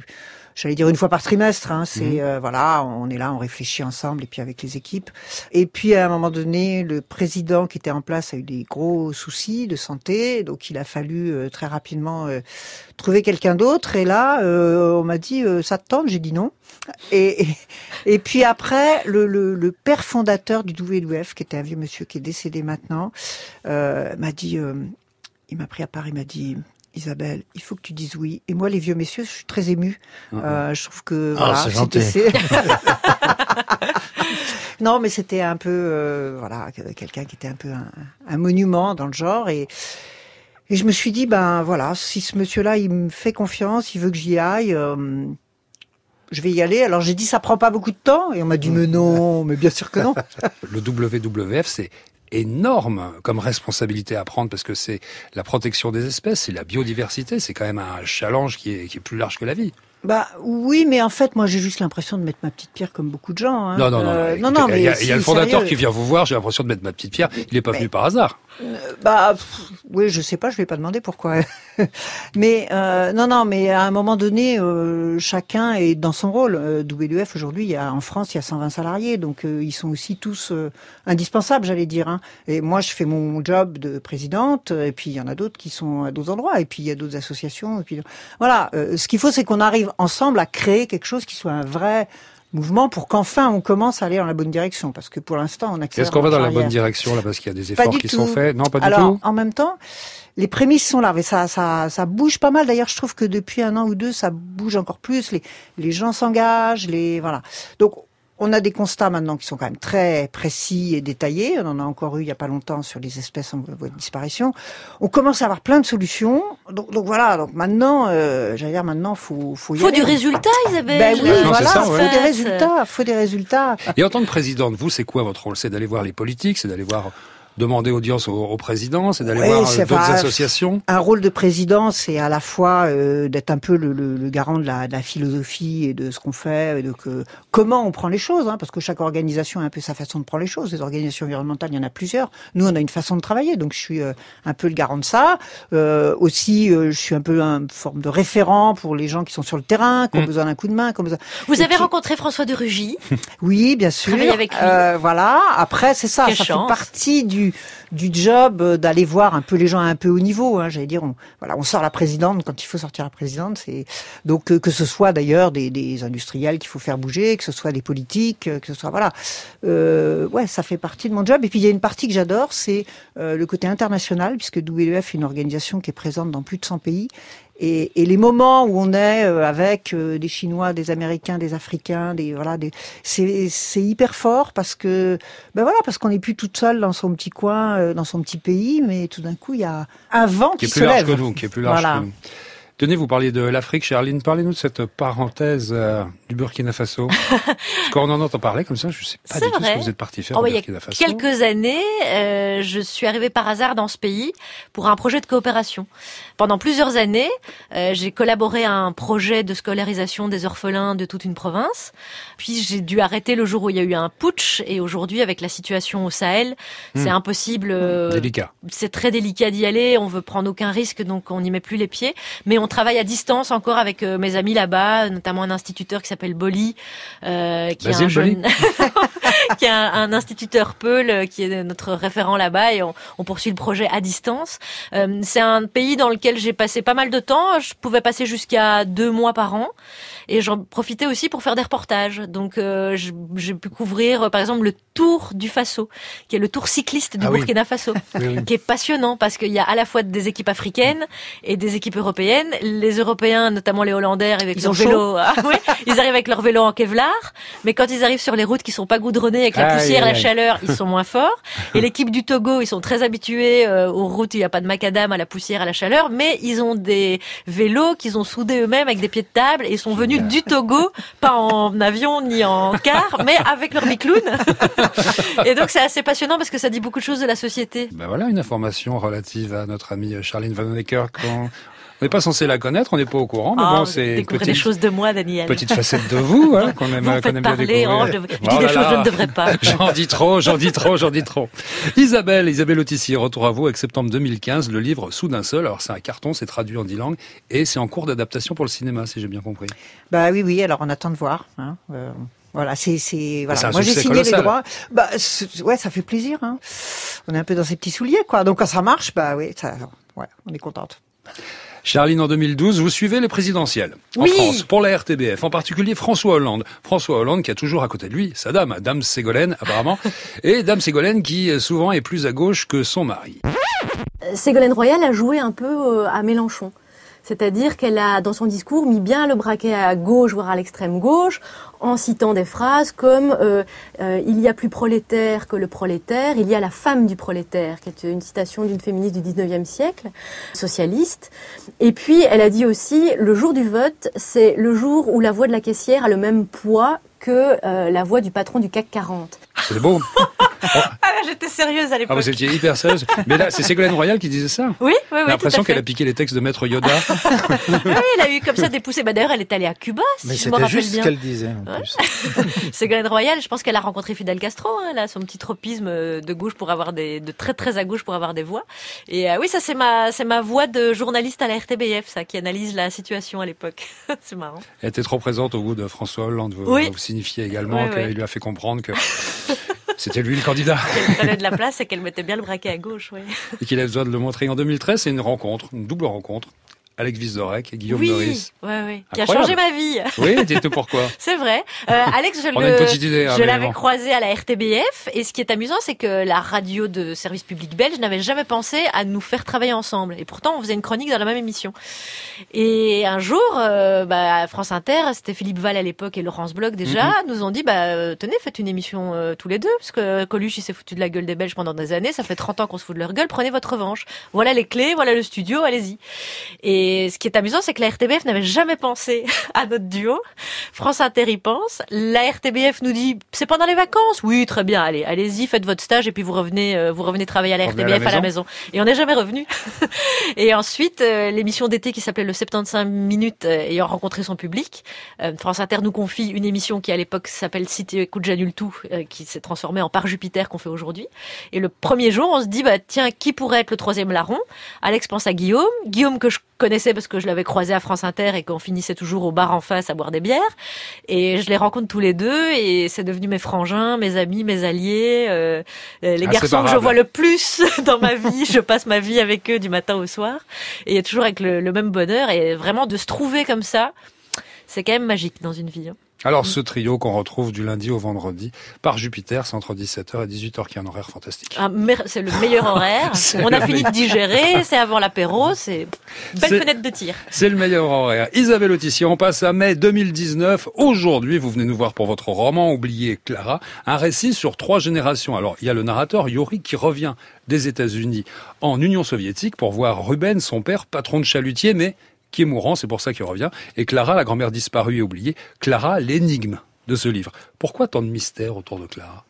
j'allais dire une fois par trimestre. Hein, c'est Mhm. euh, voilà, on est là, on réfléchit ensemble et puis avec les équipes. Et puis à un moment donné, le président qui était en place a eu des gros soucis de santé, donc il a fallu euh, très rapidement euh, trouver quelqu'un d'autre. Et là, euh, on m'a dit, euh, ça te tente? J'ai dit non. Et, et, et puis après, le, le, le père fondateur du WWF, qui était un vieux monsieur qui est décédé maintenant, euh, m'a dit, euh, il m'a pris à part, il m'a dit, Isabelle, il faut que tu dises oui. Et moi, les vieux messieurs, je suis très émue. Euh, je trouve que Ah, voilà, c'est gentil. non, mais c'était un peu, euh, voilà, que- quelqu'un qui était un peu un, un monument dans le genre et. Et je me suis dit, ben voilà, si ce monsieur-là, il me fait confiance, il veut que j'y aille, euh, je vais y aller. Alors j'ai dit ça prend pas beaucoup de temps et on m'a dit mais non, mais bien sûr que non. Le WWF, c'est énorme comme responsabilité à prendre parce que c'est la protection des espèces, c'est la biodiversité, c'est quand même un challenge qui est, qui est plus large que la vie. Bah oui, mais en fait, moi j'ai juste l'impression de mettre ma petite pierre comme beaucoup de gens. hein. Non, non, non. Euh, écoutez, non, il y a, mais il y a le si, fondateur sérieux. qui vient vous voir, j'ai l'impression de mettre ma petite pierre. Il n'est pas venu par hasard. Bah pff, oui, je sais pas, je vais pas demander pourquoi. mais euh, non, non, mais à un moment donné, euh, chacun est dans son rôle. Euh, aujourd'hui, il y a en France, il y a 120 salariés, donc euh, ils sont aussi tous euh, indispensables, j'allais dire. Hein. Et moi, je fais mon job de présidente, et puis il y en a d'autres qui sont à d'autres endroits, et puis il y a d'autres associations. Et puis voilà, Euh, ce qu'il faut, c'est qu'on arrive ensemble à créer quelque chose qui soit un vrai mouvement pour qu'enfin on commence à aller dans la bonne direction parce que pour l'instant on accélère Est-ce qu'on va dans la bonne direction là parce qu'il y a des efforts qui tout. sont faits? Non, pas du Alors, tout. en même temps, les prémices sont là, mais ça, ça, ça bouge pas mal. D'ailleurs, je trouve que depuis un an ou deux, ça bouge encore plus. Les, les gens s'engagent, les voilà. Donc, on a des constats maintenant qui sont quand même très précis et détaillés. On en a encore eu il y a pas longtemps sur les espèces en voie de disparition. On commence à avoir plein de solutions. Donc, donc voilà. Donc maintenant, euh, j'allais dire maintenant, faut, faut y Faut aller. du résultat, Isabelle. Ben oui, Non, voilà, ça, faut des résultats, faut des résultats. Et en tant que présidente, vous, c'est quoi votre rôle? C'est d'aller voir les politiques, c'est d'aller voir demander audience au, au président, c'est d'aller Oui, voir euh, c'est d'autres pas- associations. un rôle de président, c'est à la fois euh, d'être un peu le, le- le garant de la, de la philosophie et de ce qu'on fait, et de que, comment on prend les choses, hein, parce que chaque organisation a un peu sa façon de prendre les choses. Les organisations environnementales, il y en a plusieurs. Nous, on a une façon de travailler, donc je suis euh, un peu le garant de ça. Euh, aussi, euh, je suis un peu une forme de référent pour les gens qui sont sur le terrain, qui ont Mm. besoin d'un coup de main. qui ont besoin- Vous Et avez puis- rencontré François de Rugy. oui, bien sûr. Travailler avec lui. Euh, voilà. Après, c'est ça. Quelle ça chance. fait partie du du job euh, d'aller voir un peu les gens à un peu haut niveau. Hein, J'allais dire, on, sort la présidente quand il faut sortir la présidente. C'est donc euh, que ce soit d'ailleurs des, industriels qu'il faut faire bouger, que ce soit des politiques, euh, que ce soit voilà. Ouais, ça fait partie de mon job. Et puis il y a une partie que j'adore, c'est le côté international, puisque WWF est une organisation qui est présente dans plus de 100 pays. Et, et les moments où on est euh, avec euh, des Chinois, des Américains, des Africains, des voilà, des, c'est c'est hyper fort parce que ben voilà parce qu'on n'est plus toute seule dans son petit coin, euh, dans son petit pays, mais tout d'un coup il y a un vent Qui qui, est plus se large lève. que nous, qui est plus large Voilà. que nous. Tenez, vous parliez de l'Afrique, Charline. Parlez-nous de cette parenthèse du Burkina Faso. Parce qu'on en entend parler comme ça, je sais pas du tout ce que vous êtes parti faire Oh, au bah, il y a Burkina Faso. quelques années, euh, je suis arrivée par hasard dans ce pays pour un projet de coopération. Pendant plusieurs années, euh, j'ai collaboré à un projet de scolarisation des orphelins de toute une province. Puis j'ai dû arrêter le jour où il y a eu un putsch. Et aujourd'hui, avec la situation au Sahel, c'est impossible. euh, Délicat. c'est très délicat d'y aller, on veut prendre aucun risque, donc on n'y met plus les pieds. Mais on travaille à distance encore avec euh, mes amis là-bas, notamment un instituteur qui s'appelle Boli, euh, qui est jeune, qui est un, un instituteur Peul, euh, qui est notre référent là-bas, et on, on poursuit le projet à distance. Euh, c'est un pays dans lequel j'ai passé pas mal de temps. Je pouvais passer jusqu'à deux mois par an. Et j'en profitais aussi pour faire des reportages. Donc euh, j'ai pu couvrir euh, par exemple le Tour du Faso, qui est le tour cycliste du Ah. Burkina Faso, Oui, qui est passionnant parce qu'il y a à la fois des équipes africaines et des équipes européennes. Les Européens, notamment les Hollandais, avec Ils leur vélo. Ah, oui, ils arrivent avec leur vélo en Kevlar, mais quand ils arrivent sur les routes qui sont pas goudronnées avec la poussière, aïe, la chaleur, ils sont moins forts. Et l'équipe du Togo, ils sont très habitués euh, aux routes où il n'y a pas de macadam, à la poussière, à la chaleur, mais ils ont des vélos qu'ils ont soudés eux-mêmes avec des pieds de table et ils sont venus du Togo, pas en avion ni en car, mais avec leur bicloun. et donc c'est assez passionnant parce que ça dit beaucoup de choses de la société. Ben voilà une information relative à notre amie Charline Van Honecker. On n'est pas censé la connaître, on n'est pas au courant, mais Ah, bon, vous c'est découvrez petite, des choses de moi, Daniel. petite facette de vous hein, qu'on aime, qu'on aime bien parler, découvrir. oh, je, je dis Oh des là choses que je ne devrais pas. J'en dis trop, j'en dis trop, j'en dis trop. Isabelle, Isabelle Autissier, retour à vous avec septembre 2015, le livre Soudain seul. Alors c'est un carton, c'est traduit en dix langues et c'est en cours d'adaptation pour le cinéma, si j'ai bien compris. Bah oui, oui. Alors on attend de voir. Hein. Euh, voilà, c'est c'est voilà. Moi j'ai signé colossal. les droits. Bah ouais, ça fait plaisir. Hein. On est un peu dans ses petits souliers, quoi. Donc quand ça marche, bah oui, ça, ouais, on est contente. Charline, en 2012, vous suivez les présidentielles en Oui. France pour la RTBF, en particulier François Hollande. François Hollande qui a toujours à côté de lui sa dame, Dame Ségolène apparemment, et Dame Ségolène qui euh, souvent est plus à gauche que son mari. Ségolène Royal a joué un peu euh, à Mélenchon. C'est-à-dire qu'elle a, dans son discours, mis bien le braquet à gauche, voire à l'extrême gauche, en citant des phrases comme euh, euh, Il y a plus prolétaire que le prolétaire, il y a la femme du prolétaire, qui est une citation d'une féministe du 19e siècle, socialiste. Et puis, elle a dit aussi Le jour du vote, c'est le jour où la voix de la caissière a le même poids que euh, la voix du patron du CAC 40. C'est beau. Ah là, j'étais sérieuse à Ah, l'époque. vous étiez hyper sérieuse. Mais là, c'est Ségolène Royal qui disait ça. Oui, oui, oui. J'ai l'impression qu'elle a piqué les textes de Maître Yoda. Oui, elle a eu comme ça des poussées. Bah, d'ailleurs, elle est allée à Cuba, si Mais je me c'était rappelle juste ce qu'elle disait en Ouais. plus. Ségolène Royal, je pense qu'elle a rencontré Fidel Castro, hein, elle a son petit tropisme euh, de gauche pour avoir des, de très très à gauche pour avoir des voix. Et euh, oui, ça c'est ma, c'est ma voix de journaliste à la RTBF, ça, qui analyse la situation à l'époque. c'est marrant. Elle était trop présente au goût de François Hollande. Vous, Oui. vous signifiez également Oui, qu'il oui. lui a fait comprendre que c'était lui le candidat Qu'elle prenait de la place et qu'elle mettait bien le braquet à gauche, oui. et qu'il avait besoin de le montrer. En 2013, c'est une rencontre, une double rencontre. Alex Vizorek et Guillaume oui, Meurice. ouais, ouais, qui a changé ma vie. Oui, dites-nous pourquoi. C'est vrai. Euh, Alex, je, le- hein, je l'avais croisé à la RTBF. Et ce qui est amusant, c'est que la radio de service public belge n'avait jamais pensé à nous faire travailler ensemble. Et pourtant, on faisait une chronique dans la même émission. Et un jour, euh, bah, à France Inter, c'était Philippe Val à l'époque et Laurence Bloch déjà, Mhm. nous ont dit, bah, euh, tenez, faites une émission euh, tous les deux, parce que Coluche, il s'est foutu de la gueule des Belges pendant des années, ça fait 30 ans qu'on se fout de leur gueule, prenez votre revanche. Voilà les clés, voilà le studio, allez-y. Et ce qui est amusant, c'est que la RTBF n'avait jamais pensé à notre duo. France Inter y pense. La RTBF nous dit, c'est pendant les vacances. Oui, très bien, allez, allez-y, faites votre stage et puis vous revenez, euh, vous revenez travailler à la Revenez à la RTBF à la maison. Et on n'est jamais revenu. et ensuite, euh, l'émission d'été qui s'appelait le 75 minutes euh, ayant rencontré son public, France Inter nous confie une émission qui à l'époque s'appelle Si tu écoutes j'annule tout, qui s'est transformée en Par Jupiter qu'on fait aujourd'hui. Et le premier jour, on se dit, bah tiens, qui pourrait être le troisième larron? Alex pense à Guillaume. Guillaume que je connaissais parce que je l'avais croisé à France Inter et qu'on finissait toujours au bar en face à boire des bières. Et je les rencontre tous les deux et c'est devenu mes frangins, mes amis, mes alliés, euh, euh, les garçons que je vois le plus dans ma vie. Je passe ma vie avec eux du matin au soir et toujours avec le, le même bonheur et vraiment de se trouver comme ça. C'est quand même magique dans une vie. hein. Alors, ce trio qu'on retrouve du lundi au vendredi par Jupiter, c'est entre 17h et 18h, qui est un horaire fantastique. Mer- C'est le meilleur horaire. On a fini de digérer, c'est avant l'apéro, c'est belle fenêtre de tir. C'est le meilleur horaire. Isabelle Autissier, on passe à mai 2019. Aujourd'hui, vous venez nous voir pour votre roman Oublié Clara, un récit sur trois générations. Alors, il y a le narrateur Yuri qui revient des États-Unis en Union soviétique pour voir Ruben, son père, patron de chalutier, mais qui est mourant, c'est pour ça qu'il revient. Et Clara, la grand-mère disparue et oubliée. Clara, l'énigme de ce livre. Pourquoi tant de mystère autour de Clara?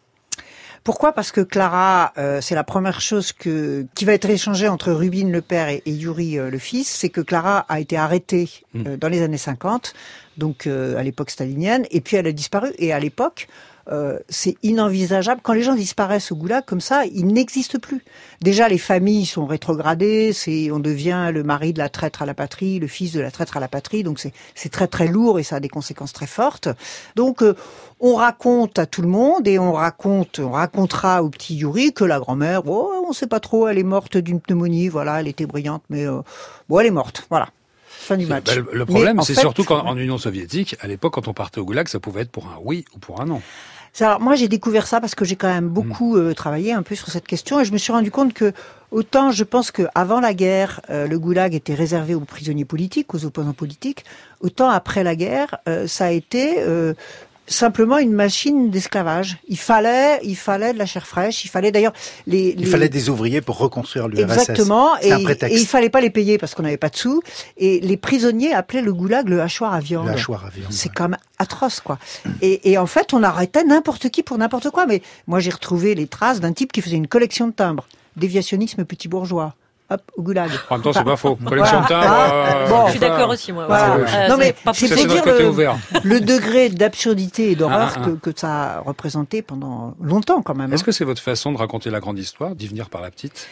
Pourquoi? Parce que Clara, euh, c'est la première chose que qui va être échangée entre Rubin le père et, et Yuri euh, le fils, c'est que Clara a été arrêtée euh, dans les années 50, donc à l'époque stalinienne, et puis elle a disparu. Et à l'époque, euh, c'est inenvisageable. Quand les gens disparaissent au goulag comme ça, ils n'existent plus. Déjà, les familles sont rétrogradées. C'est, on devient le mari de la traître à la patrie, le fils de la traître à la patrie. Donc c'est, très très lourd et ça a des conséquences très fortes. Donc euh, on raconte à tout le monde et on raconte, on racontera au petit Yuri que la grand-mère, oh, on sait pas trop, elle est morte d'une pneumonie. Voilà, elle était brillante, mais euh, bon, elle est morte. Voilà. Fin du match. Le- problème, c'est surtout qu'en en Union soviétique, à l'époque, quand on partait au goulag, ça pouvait être pour un oui ou pour un non. Alors moi j'ai découvert ça parce que j'ai quand même beaucoup euh, travaillé un peu sur cette question et je me suis rendu compte que autant je pense que avant la guerre euh, le goulag était réservé aux prisonniers politiques, aux opposants politiques, autant après la guerre euh, ça a été euh, simplement une machine d'esclavage. Il fallait il fallait de la chair fraîche, il fallait d'ailleurs les, Il les- fallait des ouvriers pour reconstruire l'URSS. Exactement, C'est et, un prétexte. et il fallait pas les payer parce qu'on n'avait pas de sous. Et les prisonniers appelaient le goulag le hachoir à viande. Le hachoir à viande, C'est ouais. quand même atroce, quoi. Et, et en fait, on arrêtait n'importe qui pour n'importe quoi. Mais moi, j'ai retrouvé les traces d'un type qui faisait une collection de timbres. Déviationnisme petit bourgeois. Hop, au goulag. En même temps, c'est pas faux. Collection de voilà. timbres, Ah, euh, bon. Je suis d'accord aussi, moi. Euh, Non, mais c'est pour dire côté le, ouvert. le degré d'absurdité et d'horreur Ah, ah, que, que ça a représenté pendant longtemps, quand même. Est-ce hein. que c'est votre façon de raconter la grande histoire, d'y venir par la petite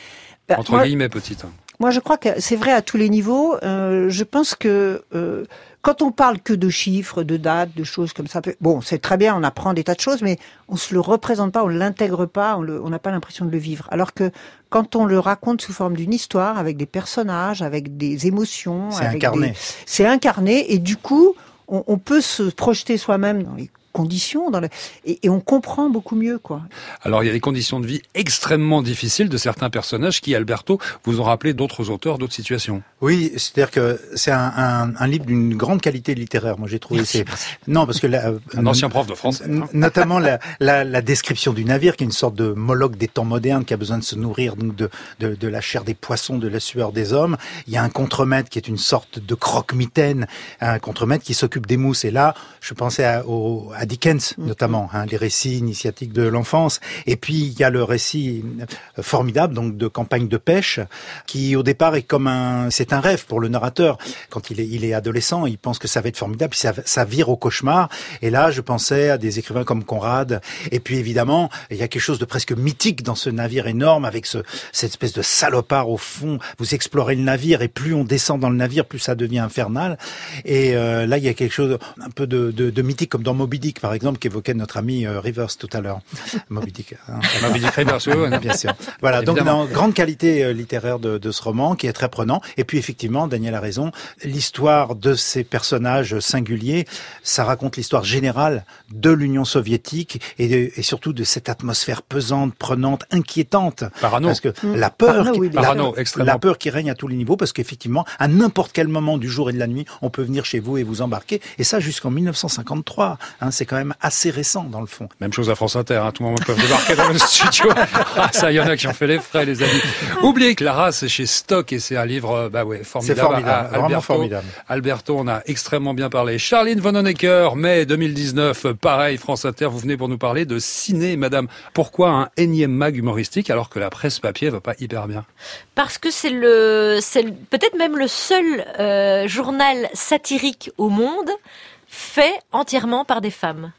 Bah, Entre moi- guillemets, petite. hein. Moi, je crois que c'est vrai à tous les niveaux. Euh, je pense que euh, quand on parle que de chiffres, de dates, de choses comme ça, bon, c'est très bien, on apprend des tas de choses, mais on se le représente pas, on l'intègre pas, on n'a pas l'impression de le vivre. Alors que quand on le raconte sous forme d'une histoire, avec des personnages, avec des émotions, C'est avec incarné. des- c'est incarné, et du coup, on, on peut se projeter soi-même dans les conditions, dans le... et, et on comprend beaucoup mieux, quoi. Alors il y a des conditions de vie extrêmement difficiles de certains personnages qui, Alberto, vous ont rappelé d'autres auteurs, d'autres situations. Oui, c'est-à-dire que c'est un, un, un livre d'une grande qualité littéraire. Moi, j'ai trouvé. Merci, non parce que la, Un ancien prof de français. Hein. Notamment la, la, la description du navire, qui est une sorte de Moloch des temps modernes, qui a besoin de se nourrir donc de, de, de la chair des poissons, de la sueur des hommes. Il y a un contremaître qui est une sorte de croque-mitaine, un contremaître qui s'occupe des mousses. Et là, je pensais à, au, à Dickens, notamment, hein, les récits initiatiques de l'enfance. Et puis, il y a le récit euh, formidable, donc, de campagne de pêche, qui au départ est comme un, c'est un rêve pour le narrateur. Quand il est, il est adolescent, il pense que ça va être formidable, puis ça, ça vire au cauchemar. Et là, je pensais à des écrivains comme Conrad. Et puis, évidemment, il y a quelque chose de presque mythique dans ce navire énorme, avec ce, cette espèce de salopard au fond. Vous explorez le navire, et plus on descend dans le navire, plus ça devient infernal. Et euh, là, il y a quelque chose un peu de, de, de mythique, comme dans Moby Dick, par exemple, qu'évoquait notre ami euh, Rivers tout à l'heure. Moby Dick. hein. Moby Dick Rivers, oui. Bien sûr. Voilà, donc Évidemment. dans, grande qualité euh, littéraire de, de ce roman, qui est très prenant. Et puis effectivement, Daniel a raison, l'histoire de ces personnages singuliers, ça raconte l'histoire générale de l'Union soviétique et, de- et surtout de cette atmosphère pesante, prenante, inquiétante. Parano. Parce que la peur, Parano, oui, la, Parano, extrêmement. la peur qui règne à tous les niveaux, parce qu'effectivement, à n'importe quel moment du jour et de la nuit, on peut venir chez vous et vous embarquer. Et ça jusqu'en 1953. Hein, c'est quand même assez récent dans le fond. Même chose à France Inter, hein, tout le monde peut débarquer dans le studio. Ah, ça, il y en a qui ont fait les frais, les amis. Oubliez Clara, c'est chez Stock et c'est un livre, bah ouais, formidable. C'est formidable, Ah, vraiment formidable. Alberto, on a extrêmement bien parlé. Charline Von Honecker, mai 2019, euh, pareil, France Inter, vous venez pour nous parler de ciné, madame. Pourquoi un énième mag humoristique alors que la presse papier va pas hyper bien? Parce que c'est le, c'est le- peut-être même le seul euh, journal satirique au monde fait entièrement par des femmes.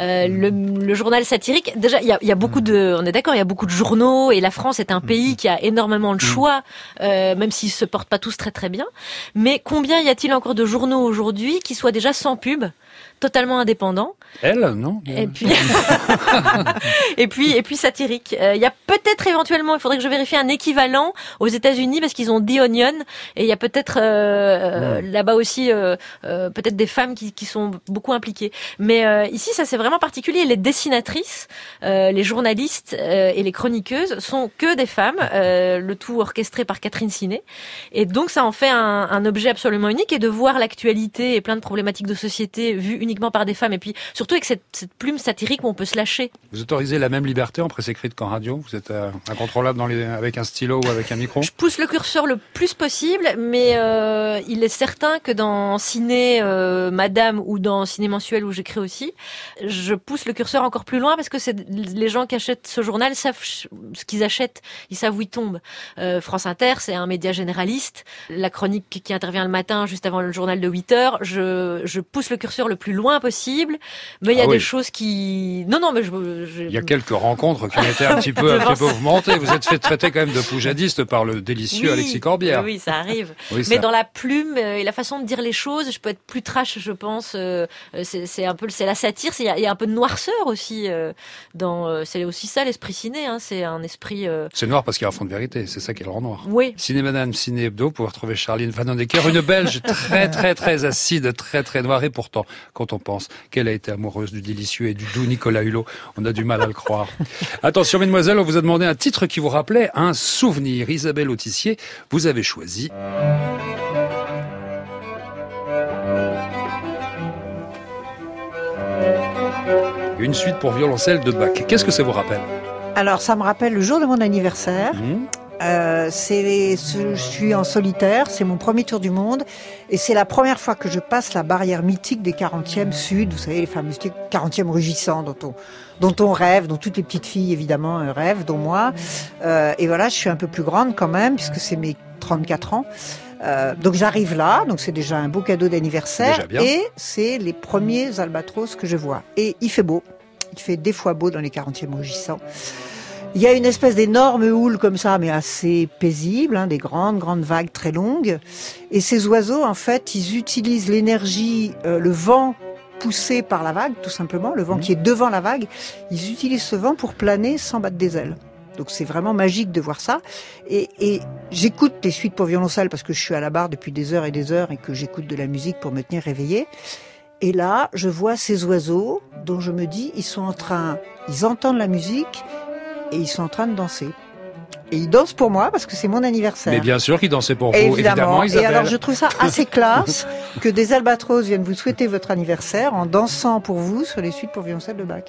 Euh, le, le journal satirique, déjà, il y a, y a beaucoup de, on est d'accord, il y a beaucoup de journaux et la France est un pays qui a énormément de choix, euh, même s'ils se portent pas tous très très bien. Mais combien y a-t-il encore de journaux aujourd'hui qui soient déjà sans pub, totalement indépendants Elle, non et puis, et puis, et puis satirique. Euh, Il y a peut-être éventuellement, il faudrait que je vérifie un équivalent aux États-Unis parce qu'ils ont The Onion et il y a peut-être euh, euh, là-bas aussi euh, euh, peut-être des femmes qui, qui sont beaucoup impliquées. Mais euh, ici, ça c'est vraiment particulier. Les dessinatrices, euh, les journalistes euh, et les chroniqueuses sont que des femmes. euh, le tout orchestré par Catherine Ciné. Et donc ça en fait un, un objet absolument unique et de voir l'actualité et plein de problématiques de société vues uniquement par des femmes et puis surtout avec cette, cette plume satirique où on peut se lâcher. Vous autorisez la même liberté en presse écrite qu'en radio? Vous êtes euh, incontrôlable dans les, avec un stylo ou avec un micro? Je pousse le curseur le plus possible, mais euh, il est certain que dans Ciné euh, Madame ou dans Ciné Mensuel où j'écris aussi, je pousse le curseur encore plus loin parce que c'est les gens qui achètent ce journal savent ce qu'ils achètent, ils savent où ils tombent. Euh, France Inter, c'est un média généraliste. La chronique qui intervient le matin juste avant le journal de 8 heures, je, je pousse le curseur le plus loin possible, mais il y a Ah oui. des choses qui... Non, non, mais je... je- Il y a quelques rencontres qui ont été un petit peu, un petit peu mouvementées. Vous êtes fait traiter quand même de poujadiste par le délicieux Oui, Alexis Corbière. Oui, ça arrive. Oui, Mais dans la plume euh, et la façon de dire les choses, je peux être plus trash, je pense. euh, euh, c'est un peu, c'est la satire. Il y, a- il y a un peu de noirceur aussi. dans, c'est aussi ça l'esprit ciné. Hein, c'est un esprit. C'est noir parce qu'il y a un fond de vérité. C'est ça qui le rend noir. Oui. Ciné Madame, Ciné Hebdo, pour retrouver Charline Van une Belge très très très acide, très très noire. Et pourtant, quand on pense qu'elle a été amoureuse du délicieux et du doux Nicolas Hulot, on a du mal à le croire. Attention, mesdemoiselles, on vous a demandé un titre qui vous rappelait un souvenir. Isabelle Autissier, vous avez choisi. Une suite pour violoncelle de Bach. Qu'est-ce que ça vous rappelle? Alors, ça me rappelle le jour de mon anniversaire. Hmm Euh, je suis en solitaire, c'est mon premier tour du monde, et c'est la première fois que je passe la barrière mythique des 40e Sud, vous savez, les fameux 40e rugissants dont on, dont on rêve, dont toutes les petites filles évidemment euh, rêvent, dont moi. Euh, et voilà, je suis un peu plus grande quand même, puisque c'est mes 34 ans. Euh, donc j'arrive là, donc c'est déjà un beau cadeau d'anniversaire, et c'est les premiers albatros que je vois. Et il fait beau, il fait des fois beau dans les 40e rugissants. Il y a une espèce d'énorme houle comme ça, mais assez paisible, hein, des grandes, grandes vagues très longues. Et ces oiseaux, en fait, ils utilisent l'énergie, euh, le vent poussé par la vague, tout simplement, le vent qui est devant la vague. Ils utilisent ce vent pour planer sans battre des ailes. Donc c'est vraiment magique de voir ça. Et, et j'écoute les suites pour violoncelle parce que je suis à la barre depuis des heures et des heures et que j'écoute de la musique pour me tenir réveillée. Et là, je vois ces oiseaux dont je me dis, ils sont en train, ils entendent la musique et ils sont en train de danser. Et ils dansent pour moi parce que c'est mon anniversaire. Mais bien sûr qu'ils dansaient pour vous, Évidemment. évidemment, Et alors, je trouve ça assez classe que des albatros viennent vous souhaiter votre anniversaire en dansant pour vous sur les suites pour violoncelle de Bach.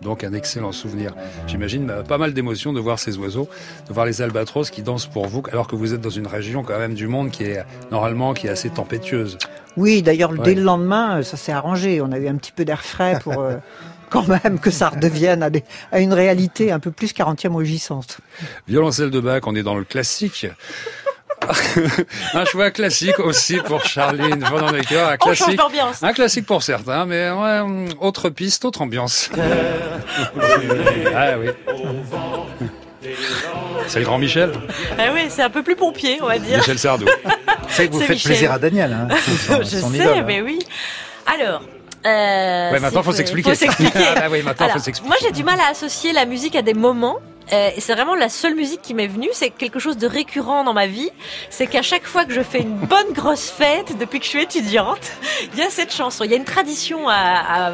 Donc un excellent souvenir. J'imagine euh, pas mal d'émotions de voir ces oiseaux, de voir les albatros qui dansent pour vous, alors que vous êtes dans une région quand même du monde qui est normalement qui est assez tempétueuse. Oui, d'ailleurs, Ouais. dès le lendemain, euh, ça s'est arrangé. On a eu un petit peu d'air frais pour euh, quand même que ça redevienne à, des- à une réalité un peu plus 40e rugissante. Violoncelle de Bach, on est dans le classique. un choix classique aussi pour Charline Von Honecker, un classique. Un classique pour certains, mais ouais, autre piste, autre ambiance. ah oui. C'est le grand Michel, Ah oui, c'est un peu plus pompier, on va dire. Michel Sardou. C'est que vous faites Michel. plaisir à Daniel. Hein. Son- je son sais, idole, hein. mais oui. Alors. Euh, Ouais, maintenant, faut s'expliquer. Faut s'expliquer. Ah oui, maintenant, faut Alors, s'expliquer. Moi, j'ai du mal à associer la musique à des moments. Euh, c'est vraiment la seule musique qui m'est venue. C'est quelque chose de récurrent dans ma vie. C'est qu'à chaque fois que je fais une bonne grosse fête, depuis que je suis étudiante, il y a cette chanson. Il y a une tradition à, à,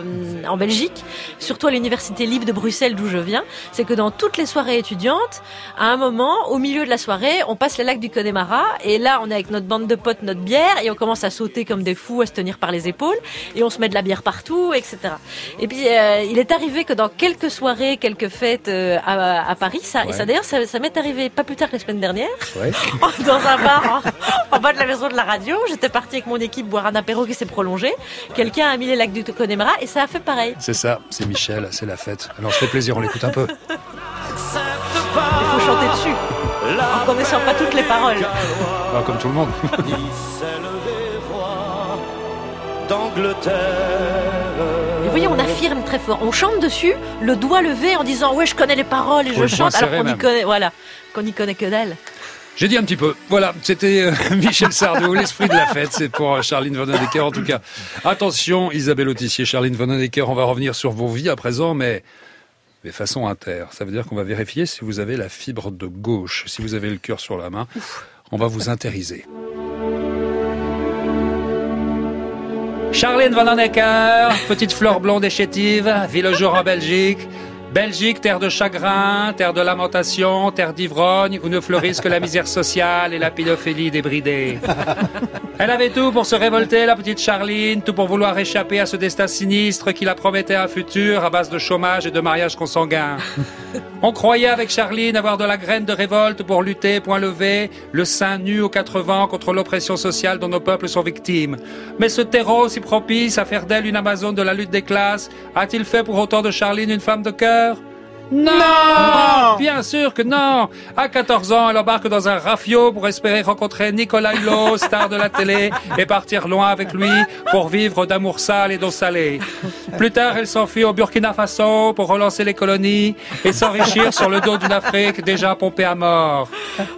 en Belgique, surtout à l'université libre de Bruxelles d'où je viens. C'est que dans toutes les soirées étudiantes, à un moment, au milieu de la soirée, on passe les lacs du Connemara. Et là, on est avec notre bande de potes, notre bière, et on commence à sauter comme des fous, à se tenir par les épaules. Et on se met de la bière partout, etc. Et puis, euh, il est arrivé que dans quelques soirées, quelques fêtes euh, à, à Paris, ça, et ça d'ailleurs, ça, ça m'est arrivé pas plus tard que la semaine dernière, Ouais. dans un bar en, en bas de la maison de la radio. J'étais partie avec mon équipe boire un apéro qui s'est prolongé. Quelqu'un a mis les lacs du Connemara et ça a fait pareil. C'est ça, c'est Michel, c'est la fête. Alors, je fais plaisir, on l'écoute un peu. Il faut chanter dessus, en connaissant pas toutes les paroles. Ah, comme tout le monde. d'Angleterre. Voyez, on affirme très fort. On chante dessus, le doigt levé en disant ouais, je connais les paroles et je chante, alors qu'on y même. connaît, voilà, qu'on y connaît que dalle. J'ai dit un petit peu. Voilà, c'était euh, Michel Sardou, l'esprit de la fête. C'est pour euh, Charline Vanhoenacker en tout cas. Attention, Isabelle Autissier, Charline Vanhoenacker, on va revenir sur vos vies à présent, mais mais façon inter. Ça veut dire qu'on va vérifier si vous avez la fibre de gauche, si vous avez le cœur sur la main. On va vous intériser. Charline Vanhoenacker, petite fleur blonde et chétive, vit le jour en Belgique. Belgique, terre de chagrin, terre de lamentation, terre d'ivrogne, où ne fleurissent que la misère sociale et la pédophilie débridée. Elle avait tout pour se révolter, la petite Charline, tout pour vouloir échapper à ce destin sinistre qui la promettait un futur à base de chômage et de mariage consanguin. On croyait avec Charline avoir de la graine de révolte pour lutter, point levé, le sein nu aux quatre vents contre l'oppression sociale dont nos peuples sont victimes. Mais ce terreau si propice à faire d'elle une Amazone de la lutte des classes, a-t-il fait pour autant de Charline une femme de cœur? cœur non, Bien sûr que non À 14 ans, elle embarque dans un rafio pour espérer rencontrer Nicolas Hulot, star de la télé, et partir loin avec lui pour vivre d'amour sale et d'eau salée. Plus tard, elle s'enfuit au Burkina Faso pour relancer les colonies et s'enrichir sur le dos d'une Afrique déjà pompée à mort.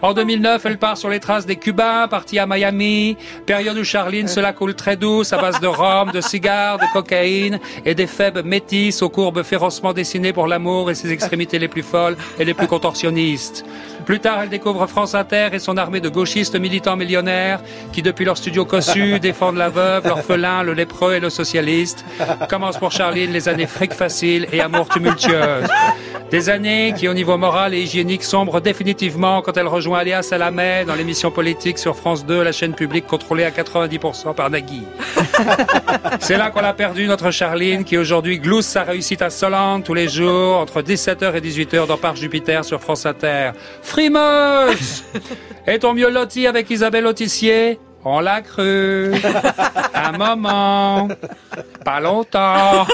En 2009, elle part sur les traces des Cubains partis à Miami, période où Charline se la coule très douce à base de rhum, de cigares, de cocaïne et des faibles métisses aux courbes férocement dessinées pour l'amour et ses extrémités les plus folles et les plus contorsionnistes. Plus tard, elle découvre France Inter et son armée de gauchistes militants millionnaires qui, depuis leur studio cossu, défendent la veuve, l'orphelin, le lépreux et le socialiste. Commencent pour Charline les années fric facile et amour tumultueuse. Des années qui, au niveau moral et hygiénique, sombrent définitivement quand elle rejoint Léa Salamé dans l'émission politique sur France 2, la chaîne publique contrôlée à 90% par Nagui. C'est là qu'on a perdu notre Charline qui aujourd'hui glousse sa réussite insolente tous les jours entre 17h et 18h dans Parc Jupiter sur France Inter. Est-on mieux loti avec Isabelle Autissier? On l'a cru. Un moment. Pas longtemps.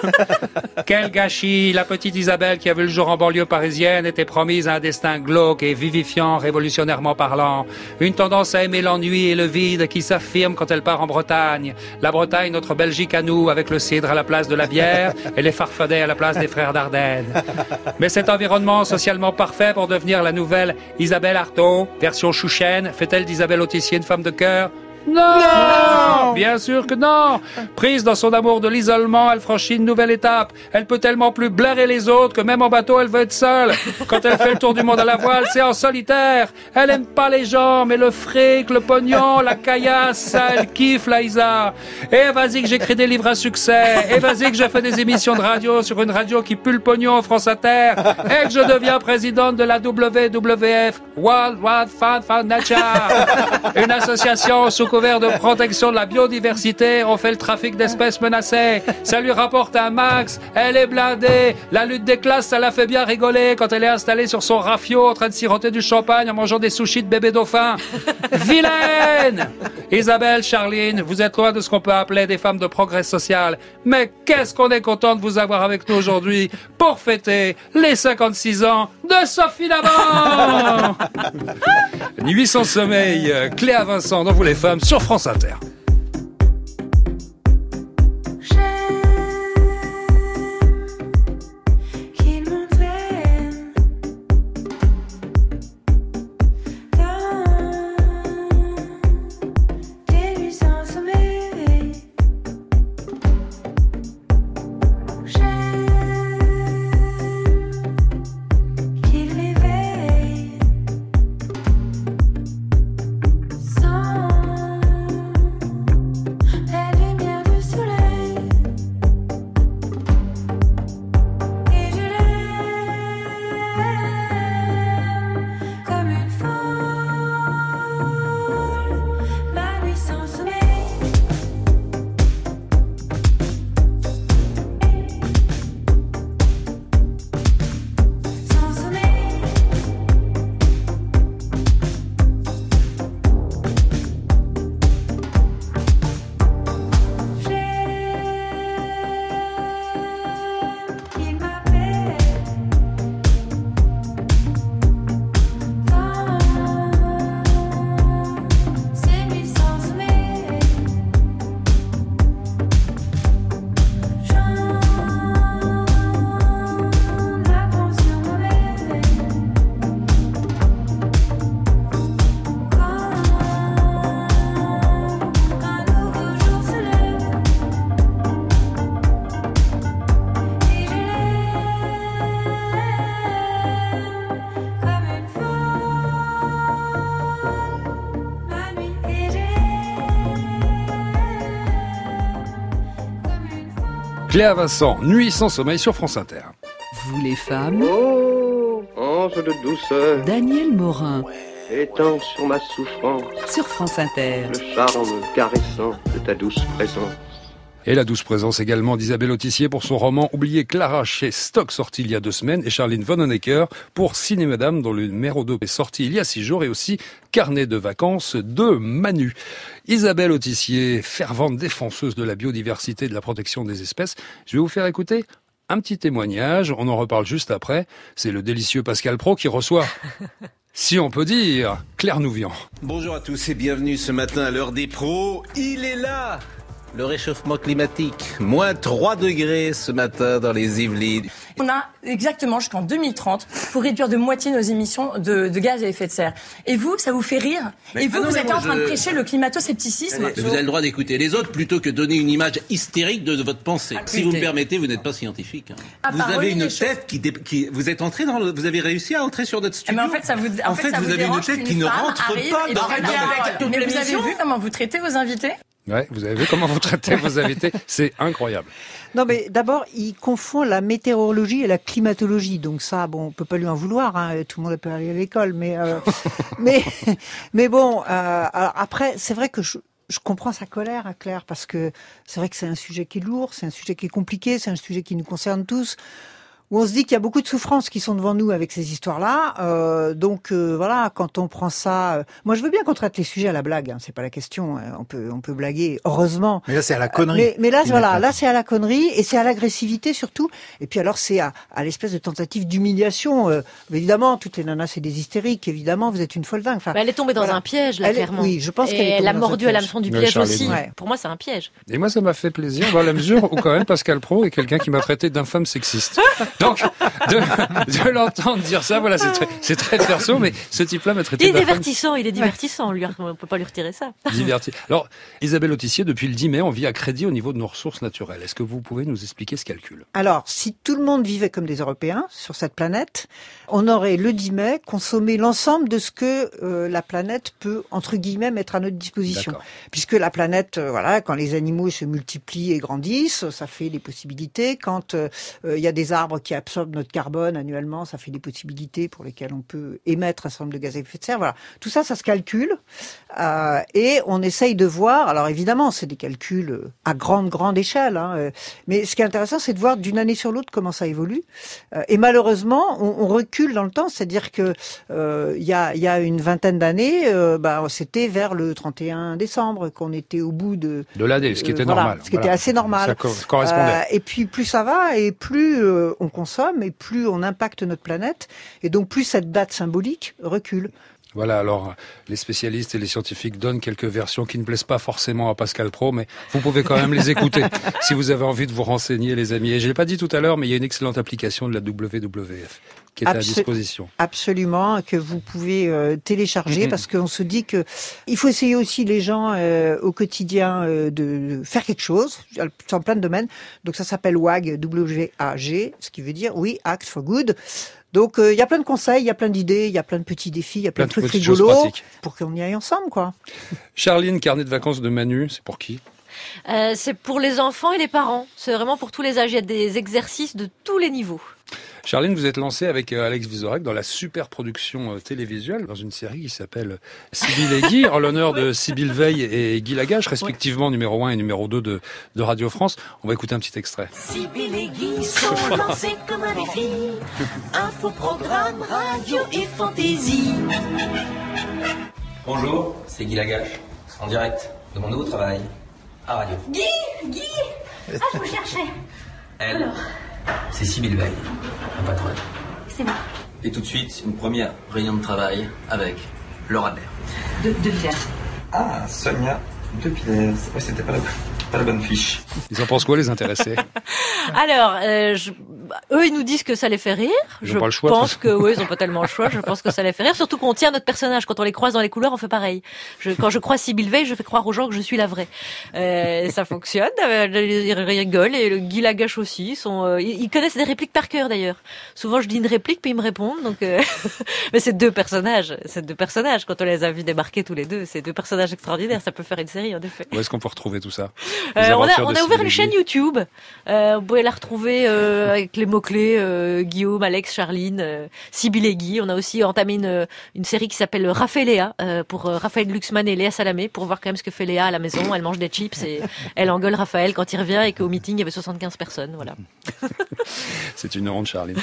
Quel gâchis La petite Isabelle qui a vu le jour en banlieue parisienne était promise à un destin glauque et vivifiant, révolutionnairement parlant. Une tendance à aimer l'ennui et le vide qui s'affirme quand elle part en Bretagne. La Bretagne, notre Belgique à nous, avec le cidre à la place de la bière et les farfadets à la place des frères d'Ardenne. Mais cet environnement socialement parfait pour devenir la nouvelle Isabelle Artaud, version chouchaine, fait-elle d'Isabelle Autissier une femme de cœur? Non, Bien sûr que non Prise dans son amour de l'isolement, elle franchit une nouvelle étape. Elle peut tellement plus blairer les autres que même en bateau, elle veut être seule. Quand elle fait le tour du monde à la voile, c'est en solitaire. Elle aime pas les gens, mais le fric, le pognon, la caillasse, ça, elle kiffe, Laïsa. Et vas-y que j'écris des livres à succès. Et vas-y que je fais des émissions de radio sur une radio qui pue le pognon en France Inter. Et que je deviens présidente de la WWF, World Wide Fund Foundation. Une association sous couvert de protection de la biodiversité. On fait le trafic d'espèces menacées. Ça lui rapporte un max. Elle est blindée. La lutte des classes, ça la fait bien rigoler quand elle est installée sur son rafio en train de siroter du champagne en mangeant des sushis de bébé dauphin. Vilaine Isabelle, Charline, vous êtes loin de ce qu'on peut appeler des femmes de progrès social. Mais qu'est-ce qu'on est content de vous avoir avec nous aujourd'hui pour fêter les 56 ans Sophie Davant Nuit sans sommeil, euh, Cléa Vincent dans Vous les femmes sur France Inter. Cléa Vincent, Nuit sans sommeil sur France Inter. Vous les femmes, Oh, ange de douceur, Daniel Morin étends sur ma souffrance sur France Inter. le charme caressant de ta douce présence. Et la douce présence également d'Isabelle Autissier pour son roman Oublié Clara chez Stock sorti il y a deux semaines et Charline Von Honecker pour Ciné Madame dont le numéro 2 est sorti il y a six jours et aussi Carnet de vacances de Manu. Isabelle Autissier, fervente défenseuse de la biodiversité et de la protection des espèces, je vais vous faire écouter un petit témoignage, on en reparle juste après. C'est le délicieux Pascal Pro qui reçoit, si on peut dire, Claire Nouvian. Bonjour à tous et bienvenue ce matin à l'heure des pros. Il est là le réchauffement climatique. Moins 3 degrés ce matin dans les Yvelines. On a exactement jusqu'en 2030 pour réduire de moitié nos émissions de, de gaz à effet de serre. Et vous, ça vous fait rire Mais- Et vous, Ah non, vous mais êtes en train je- de prêcher le climato-scepticisme Mais Vous avez le droit d'écouter les autres plutôt que donner une image hystérique de, de votre pensée. Si vous me permettez, vous n'êtes pas scientifique. hein. Vous avez une tête qui, dé- qui- vous êtes entré dans le, vous avez réussi à entrer sur notre Eh studio. ben, en fait, ça vous, en En fait, ça vous avez une tête qui ne rentre pas dans- mais- avec toute Mais vous avez vu comment vous traitez vos invités? Ouais, vous avez vu comment vous traitez vos invités? C'est incroyable. Non, mais d'abord, il confond la météorologie et la climatologie. Donc ça, bon, on peut pas lui en vouloir. Hein, tout le monde peut aller à l'école, mais euh, mais mais bon. Euh, après, c'est vrai que je, je comprends sa colère à Claire parce que c'est vrai que c'est un sujet qui est lourd, c'est un sujet qui est compliqué, c'est un sujet qui nous concerne tous. Où on se dit qu'il y a beaucoup de souffrances qui sont devant nous avec ces histoires-là. Euh, donc euh, voilà, quand on prend ça, euh, moi je veux bien qu'on traite les sujets à la blague. Hein, c'est pas la question. hein, on peut on peut blaguer, heureusement. Mais là, c'est à la connerie. Mais, mais là, voilà, là c'est à la connerie et c'est à l'agressivité surtout. Et puis alors c'est à, à l'espèce de tentative d'humiliation. Euh, évidemment, toutes les nanas c'est des hystériques. Évidemment, vous êtes une folle dingue. Enfin, Bah, elle est tombée dans voilà. un piège, là, Elle est- clairement. Oui, je pense qu'elle est tombée elle a mordu à piège. l'hameçon du piège aussi. ouais. Pour moi, c'est un piège. Et moi, ça m'a fait plaisir dans la mesure où quand même Pascal Pro est quelqu'un qui m'a traité d'infâme sexiste. Donc, de, de l'entendre dire ça, voilà, c'est très, très perso, mais ce type-là m'a traité Il est de la femme divertissant, il est divertissant, lui, on peut pas lui retirer ça. divertie. Alors, Isabelle Autissier, depuis le 10 mai, on vit à crédit au niveau de nos ressources naturelles. Est-ce que vous pouvez nous expliquer ce calcul? Alors, si tout le monde vivait comme des Européens sur cette planète, on aurait le 10 mai consommé l'ensemble de ce que euh, la planète peut, entre guillemets, mettre à notre disposition. Puisque la planète, euh, voilà, quand les animaux se multiplient et grandissent, ça fait des possibilités. Quand euh, euh, il y a des arbres qui absorbent notre carbone annuellement, ça fait des possibilités pour lesquelles on peut émettre un certain nombre de gaz à effet de serre. Voilà, tout ça, ça se calcule euh, et on essaye de voir. Alors évidemment, c'est des calculs euh, à grande grande échelle, hein, euh, mais ce qui est intéressant, c'est de voir d'une année sur l'autre comment ça évolue. Euh, et malheureusement, on, on recule dans le temps, c'est-à-dire que euh, il y, a, il y a une vingtaine d'années, euh, bah, c'était vers le 31 décembre qu'on était au bout de De l'année, ce qui était voilà, normal. Ce qui Voilà. était assez normal. Ça co- correspondait. Et puis plus ça va, et plus euh, on consomme, et plus on impacte notre planète, et donc plus cette date symbolique recule. Voilà, alors les spécialistes et les scientifiques donnent quelques versions qui ne plaisent pas forcément à Pascal Pro, mais vous pouvez quand même les écouter si vous avez envie de vous renseigner, les amis. Et je l'ai pas dit tout à l'heure, mais il y a une excellente application de la WWF qui est à disposition. Absolument, que vous pouvez euh, télécharger parce qu'on se dit que il faut essayer aussi les gens euh, au quotidien euh, de faire quelque chose dans plein de domaines. Donc ça s'appelle WAG, W-A-G, ce qui veut dire oui, Act for Good. Donc euh, il y a plein de conseils, il y a plein d'idées, il y a plein de petits défis, il y a plein, Plein de trucs rigolos pour qu'on y aille ensemble, quoi. Charline, carnet de vacances de Manu, c'est pour qui? Euh, c'est pour les enfants et les parents. C'est vraiment pour tous les âges. Il y a des exercices de tous les niveaux. Charline, vous êtes lancée avec euh, Alex Vizorek dans la super production euh, télévisuelle, dans une série qui s'appelle Sibyl et Guy, en l'honneur de Sibyl Veil et Guy Lagache, respectivement numéro 1 et numéro 2 de, de Radio France. On va écouter un petit extrait. Sibyl et Guy sont lancés comme un défi. Info, programme, radio et fantaisie. Bonjour, c'est Guy Lagache, en direct de mon nouveau travail à radio. Guy Guy Ah, je vous cherchais. Elle, Alors, c'est Sybille Veil, ma patronne. c'est moi. Et tout de suite, une première réunion de travail avec Laura Baird. De, de Pierre. Ah, Sonia de Pinaise. Ouais, c'était pas la, pas la bonne fiche. Ils en pensent quoi, les intéressés? Alors, euh, je- eux, ils nous disent que ça les fait rire. Ils je pas le choix, pense que oui, ils ont pas tellement le choix. Je pense que ça les fait rire. Surtout qu'on tient notre personnage. Quand on les croise dans les couleurs, on fait pareil. Je, quand je croise Sibyl Veil, je fais croire aux gens que je suis la vraie. Euh, ça fonctionne. Euh, Ils rigolent et le Guy Lagache aussi. Ils, sont, ils ils connaissent des répliques par cœur d'ailleurs. Souvent, je dis une réplique puis ils me répondent. Donc, euh, mais c'est deux personnages. C'est deux personnages. Quand on les a vus débarquer tous les deux, c'est deux personnages extraordinaires. Ça peut faire une série en effet. Où est-ce qu'on peut retrouver tout ça? Euh, on a, on ouvert une chaîne. YouTube. Euh, vous pouvez la retrouver euh, avec les mots-clés euh, Guillaume, Alex, Charline, Sybille et Guy. On a aussi entamé une, une série qui s'appelle Raphaël et Léa euh, pour Raphaël Luxman et Léa Salamé pour voir quand même ce que fait Léa à la maison. Elle mange des chips et elle engueule Raphaël quand il revient et qu'au meeting il y avait 75 personnes. Voilà. C'est une honte, Charline.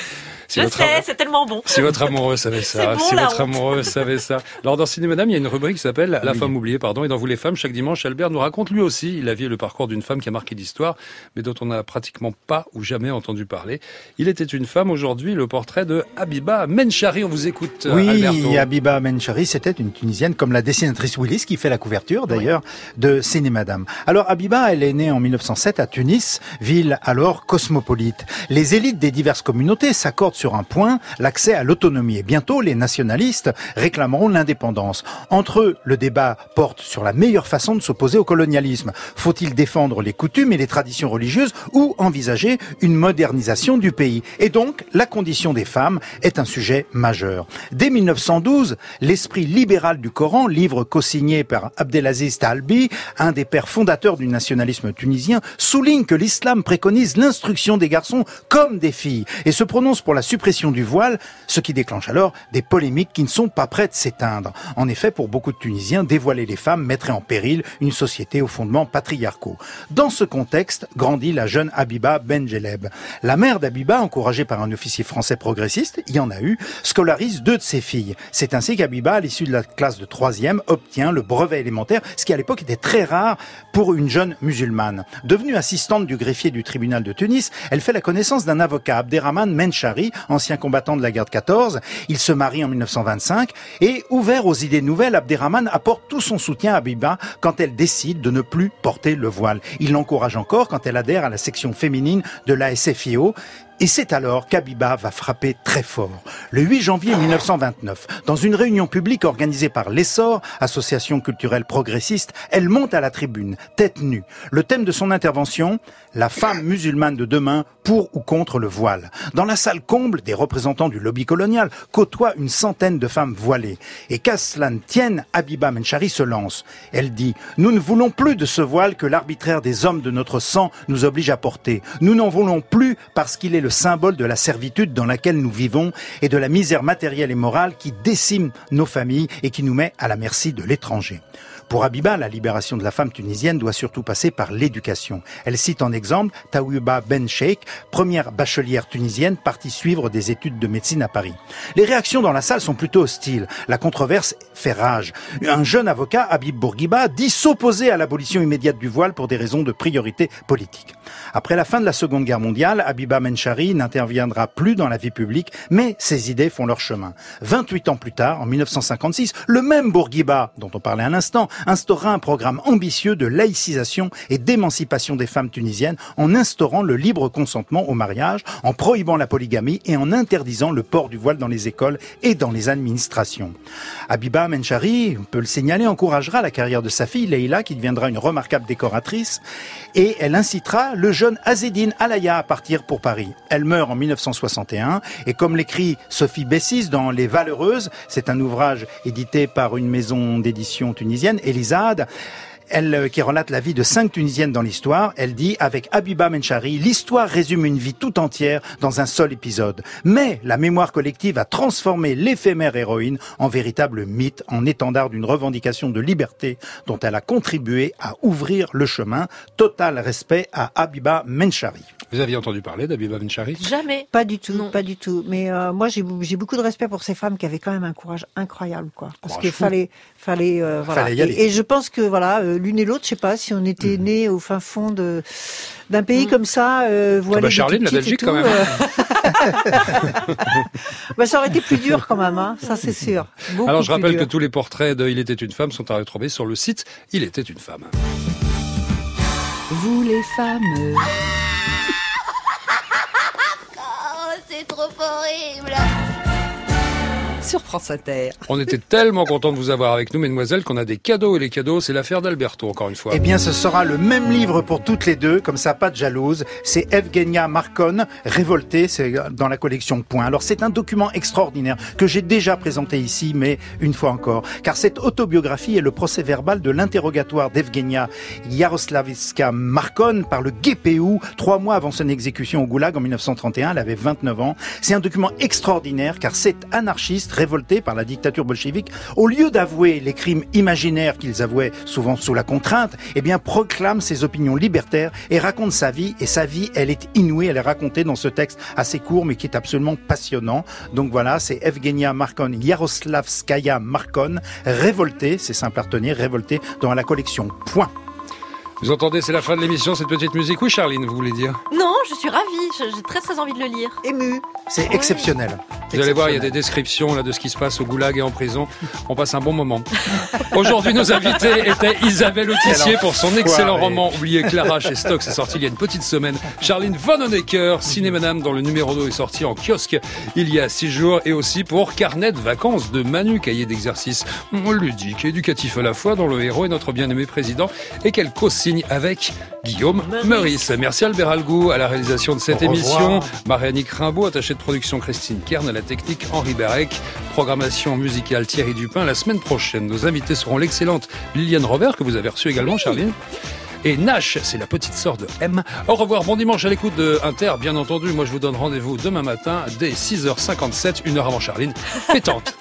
Si Je votre- sais, c'est tellement bon. Si votre amoureux savait ça, bon, si votre honte. amoureux savait ça. Alors dans Ciné Madame, il y a une rubrique qui s'appelle La femme oubliée, pardon, et dans Vous les femmes, chaque dimanche, Albert nous raconte lui aussi la vie et le parcours d'une femme qui a marqué l'histoire, mais dont on n'a pratiquement pas ou jamais entendu parler. Il était une femme, aujourd'hui, le portrait de Habiba Menchari. On vous écoute, Oui, Alberto. Habiba Menchari, c'était une Tunisienne comme la dessinatrice Willis qui fait la couverture d'ailleurs de Ciné Madame. Alors Habiba, elle est née en 1907 à Tunis, ville alors cosmopolite. Les élites des diverses communautés s'accordent sur un point, l'accès à l'autonomie. Et bientôt, les nationalistes réclameront l'indépendance. Entre eux, le débat porte sur la meilleure façon de s'opposer au colonialisme. Faut-il défendre les coutumes et les traditions religieuses ou envisager une modernisation du pays Et donc, la condition des femmes est un sujet majeur. Dès 1912, l'esprit libéral du Coran, livre co-signé par Abdelaziz Talbi, un des pères fondateurs du nationalisme tunisien, souligne que l'islam préconise l'instruction des garçons comme des filles et se prononce pour la suppression du voile, ce qui déclenche alors des polémiques qui ne sont pas prêtes de s'éteindre. En effet, pour beaucoup de Tunisiens, dévoiler les femmes mettrait en péril une société aux fondements Dans ce contexte, grandit la jeune Habiba Benjeleb. La mère d'Habiba, encouragée par un officier français progressiste, il y en a eu, scolarise deux de ses filles. C'est ainsi qu'Habiba, à l'issue de la classe de troisième, obtient le brevet élémentaire, ce qui à l'époque était très rare pour une jeune musulmane. Devenue assistante du greffier du tribunal de Tunis, elle fait la connaissance d'un avocat, Abderrahman Menchari, ancien combattant de la guerre de 14. Il se marie en 1925 et, ouvert aux idées nouvelles, Abderrahman apporte tout son soutien à Habiba quand elle décide de ne plus porter le Il l'encourage encore quand elle adhère à la section féminine de la SFIO Et c'est alors qu'Abiba va frapper très fort. Le 8 janvier 1929, dans une réunion publique organisée par l'Essor, association culturelle progressiste, elle monte à la tribune, tête nue. Le thème de son intervention, la femme musulmane de demain pour ou contre le voile. Dans la salle comble, des représentants du lobby colonial côtoient une centaine de femmes voilées. Et qu'à cela ne tienne, Abiba Menchari se lance. Elle dit, nous ne voulons plus de ce voile que l'arbitraire des hommes de notre sang nous oblige à porter. Nous n'en voulons plus parce qu'il est le symbole de la servitude dans laquelle nous vivons et de la misère matérielle et morale qui décime nos familles et qui nous met à la merci de l'étranger. Pour Abiba, la libération de la femme tunisienne doit surtout passer par l'éducation. Elle cite en exemple Tawiba Ben Sheikh, première bachelière tunisienne partie suivre des études de médecine à Paris. Les réactions dans la salle sont plutôt hostiles. La controverse fait rage. Un jeune avocat, Habib Bourguiba, dit s'opposer à l'abolition immédiate du voile pour des raisons de priorité politique. Après la fin de la Seconde Guerre mondiale, Abiba Menchari n'interviendra plus dans la vie publique, mais ses idées font leur chemin. 28 ans plus tard, en 1956, le même Bourguiba, dont on parlait un instant, instaura un programme ambitieux de laïcisation et d'émancipation des femmes tunisiennes en instaurant le libre consentement au mariage, en prohibant la polygamie et en interdisant le port du voile dans les écoles et dans les administrations. Abiba Menchari, on peut le signaler, encouragera la carrière de sa fille Leila, qui deviendra une remarquable décoratrice, et elle incitera le jeune Azedine Alaya à partir pour Paris. Elle meurt en 1961, et comme l'écrit Sophie Bessis dans Les Valeureuses, c'est un ouvrage édité par une maison d'édition tunisienne, Elisade, elle euh, qui relate la vie de cinq Tunisiennes dans l'histoire, elle dit avec Abiba Menchari, l'histoire résume une vie tout entière dans un seul épisode. Mais la mémoire collective a transformé l'éphémère héroïne en véritable mythe, en étendard d'une revendication de liberté dont elle a contribué à ouvrir le chemin. Total respect à Abiba Menchari. Vous aviez entendu parler d'Abiba Benchari Jamais. Pas du tout, pas du tout. Mais euh, moi, j'ai beaucoup de respect pour ces femmes qui avaient quand même un courage incroyable, quoi. Parce Courage qu'il fallait, fallait, euh, voilà. Fallait y aller. Et, et je pense que voilà, euh, l'une et l'autre, je sais pas, si on était Mhm. nés au fin fond de d'un pays comme ça, euh, voilé bah, de Charline, la Belgique, quand même. euh, bah, ça aurait été plus dur quand même, hein, ça c'est sûr. Beaucoup Alors je rappelle que tous les portraits de Il était une femme sont à retrouver sur le site Il était une femme. Vous les femmes. C'est trop horrible. Sur France Inter. On était tellement contents de vous avoir avec nous, mesdemoiselles, qu'on a des cadeaux. Et les cadeaux, c'est l'affaire d'Alberto, encore une fois. Eh bien, ce sera le même livre pour toutes les deux, comme ça, pas de jalouse. C'est Evgenia Marcon, Révoltée, c'est dans la collection Point. Alors, c'est un document extraordinaire que j'ai déjà présenté ici, mais une fois encore. Car cette autobiographie est le procès verbal de l'interrogatoire d'Evgenia Yaroslavska Marcon par le GPU, trois mois avant son exécution au Goulag en 1931. Elle avait 29 ans. C'est un document extraordinaire, car cet anarchiste révolté par la dictature bolchevique, au lieu d'avouer les crimes imaginaires qu'ils avouaient souvent sous la contrainte, eh bien proclame ses opinions libertaires et raconte sa vie. Et sa vie, elle est inouïe, elle est racontée dans ce texte assez court, mais qui est absolument passionnant. Donc voilà, c'est Evgenia Markon, Yaroslavskaya Markon, révoltée, c'est simple à retenir, révoltée dans la collection Point. Vous entendez, c'est la fin de l'émission, cette petite musique. Oui, Charline, vous voulez dire? Non, je suis ravie. J'ai très très envie de le lire. Ému. C'est exceptionnel. Vous allez voir, il y a des descriptions là de ce qui se passe au goulag et en prison. On passe un bon moment. Aujourd'hui, nos invités étaient Isabelle Autissier pour son excellent roman Oublié Clara chez Stock. C'est sorti il y a une petite semaine. Charline Von Honecker, Ciné Madame, dont le numéro 2 est sorti en kiosque il y a six jours. Et aussi pour Carnet de vacances de Manu, cahier d'exercice ludique et éducatif à la fois, dont le héros est notre bien-aimé président et qu'elle co-signe avec Guillaume Meurice. Merci Albert Algou à la réalisation de cette émission. Marianne Rimbaud, attachée de production Christine Kern, à la technique Henri Berek, programmation musicale Thierry Dupin. La semaine prochaine, nos invités seront l'excellente Liliane Robert, que vous avez reçue également, Charline. Et Nash, c'est la petite sœur de M. Au revoir, bon dimanche à l'écoute de Inter, bien entendu. Moi, je vous donne rendez-vous demain matin dès 6h57, une heure avant Charline. Pétante.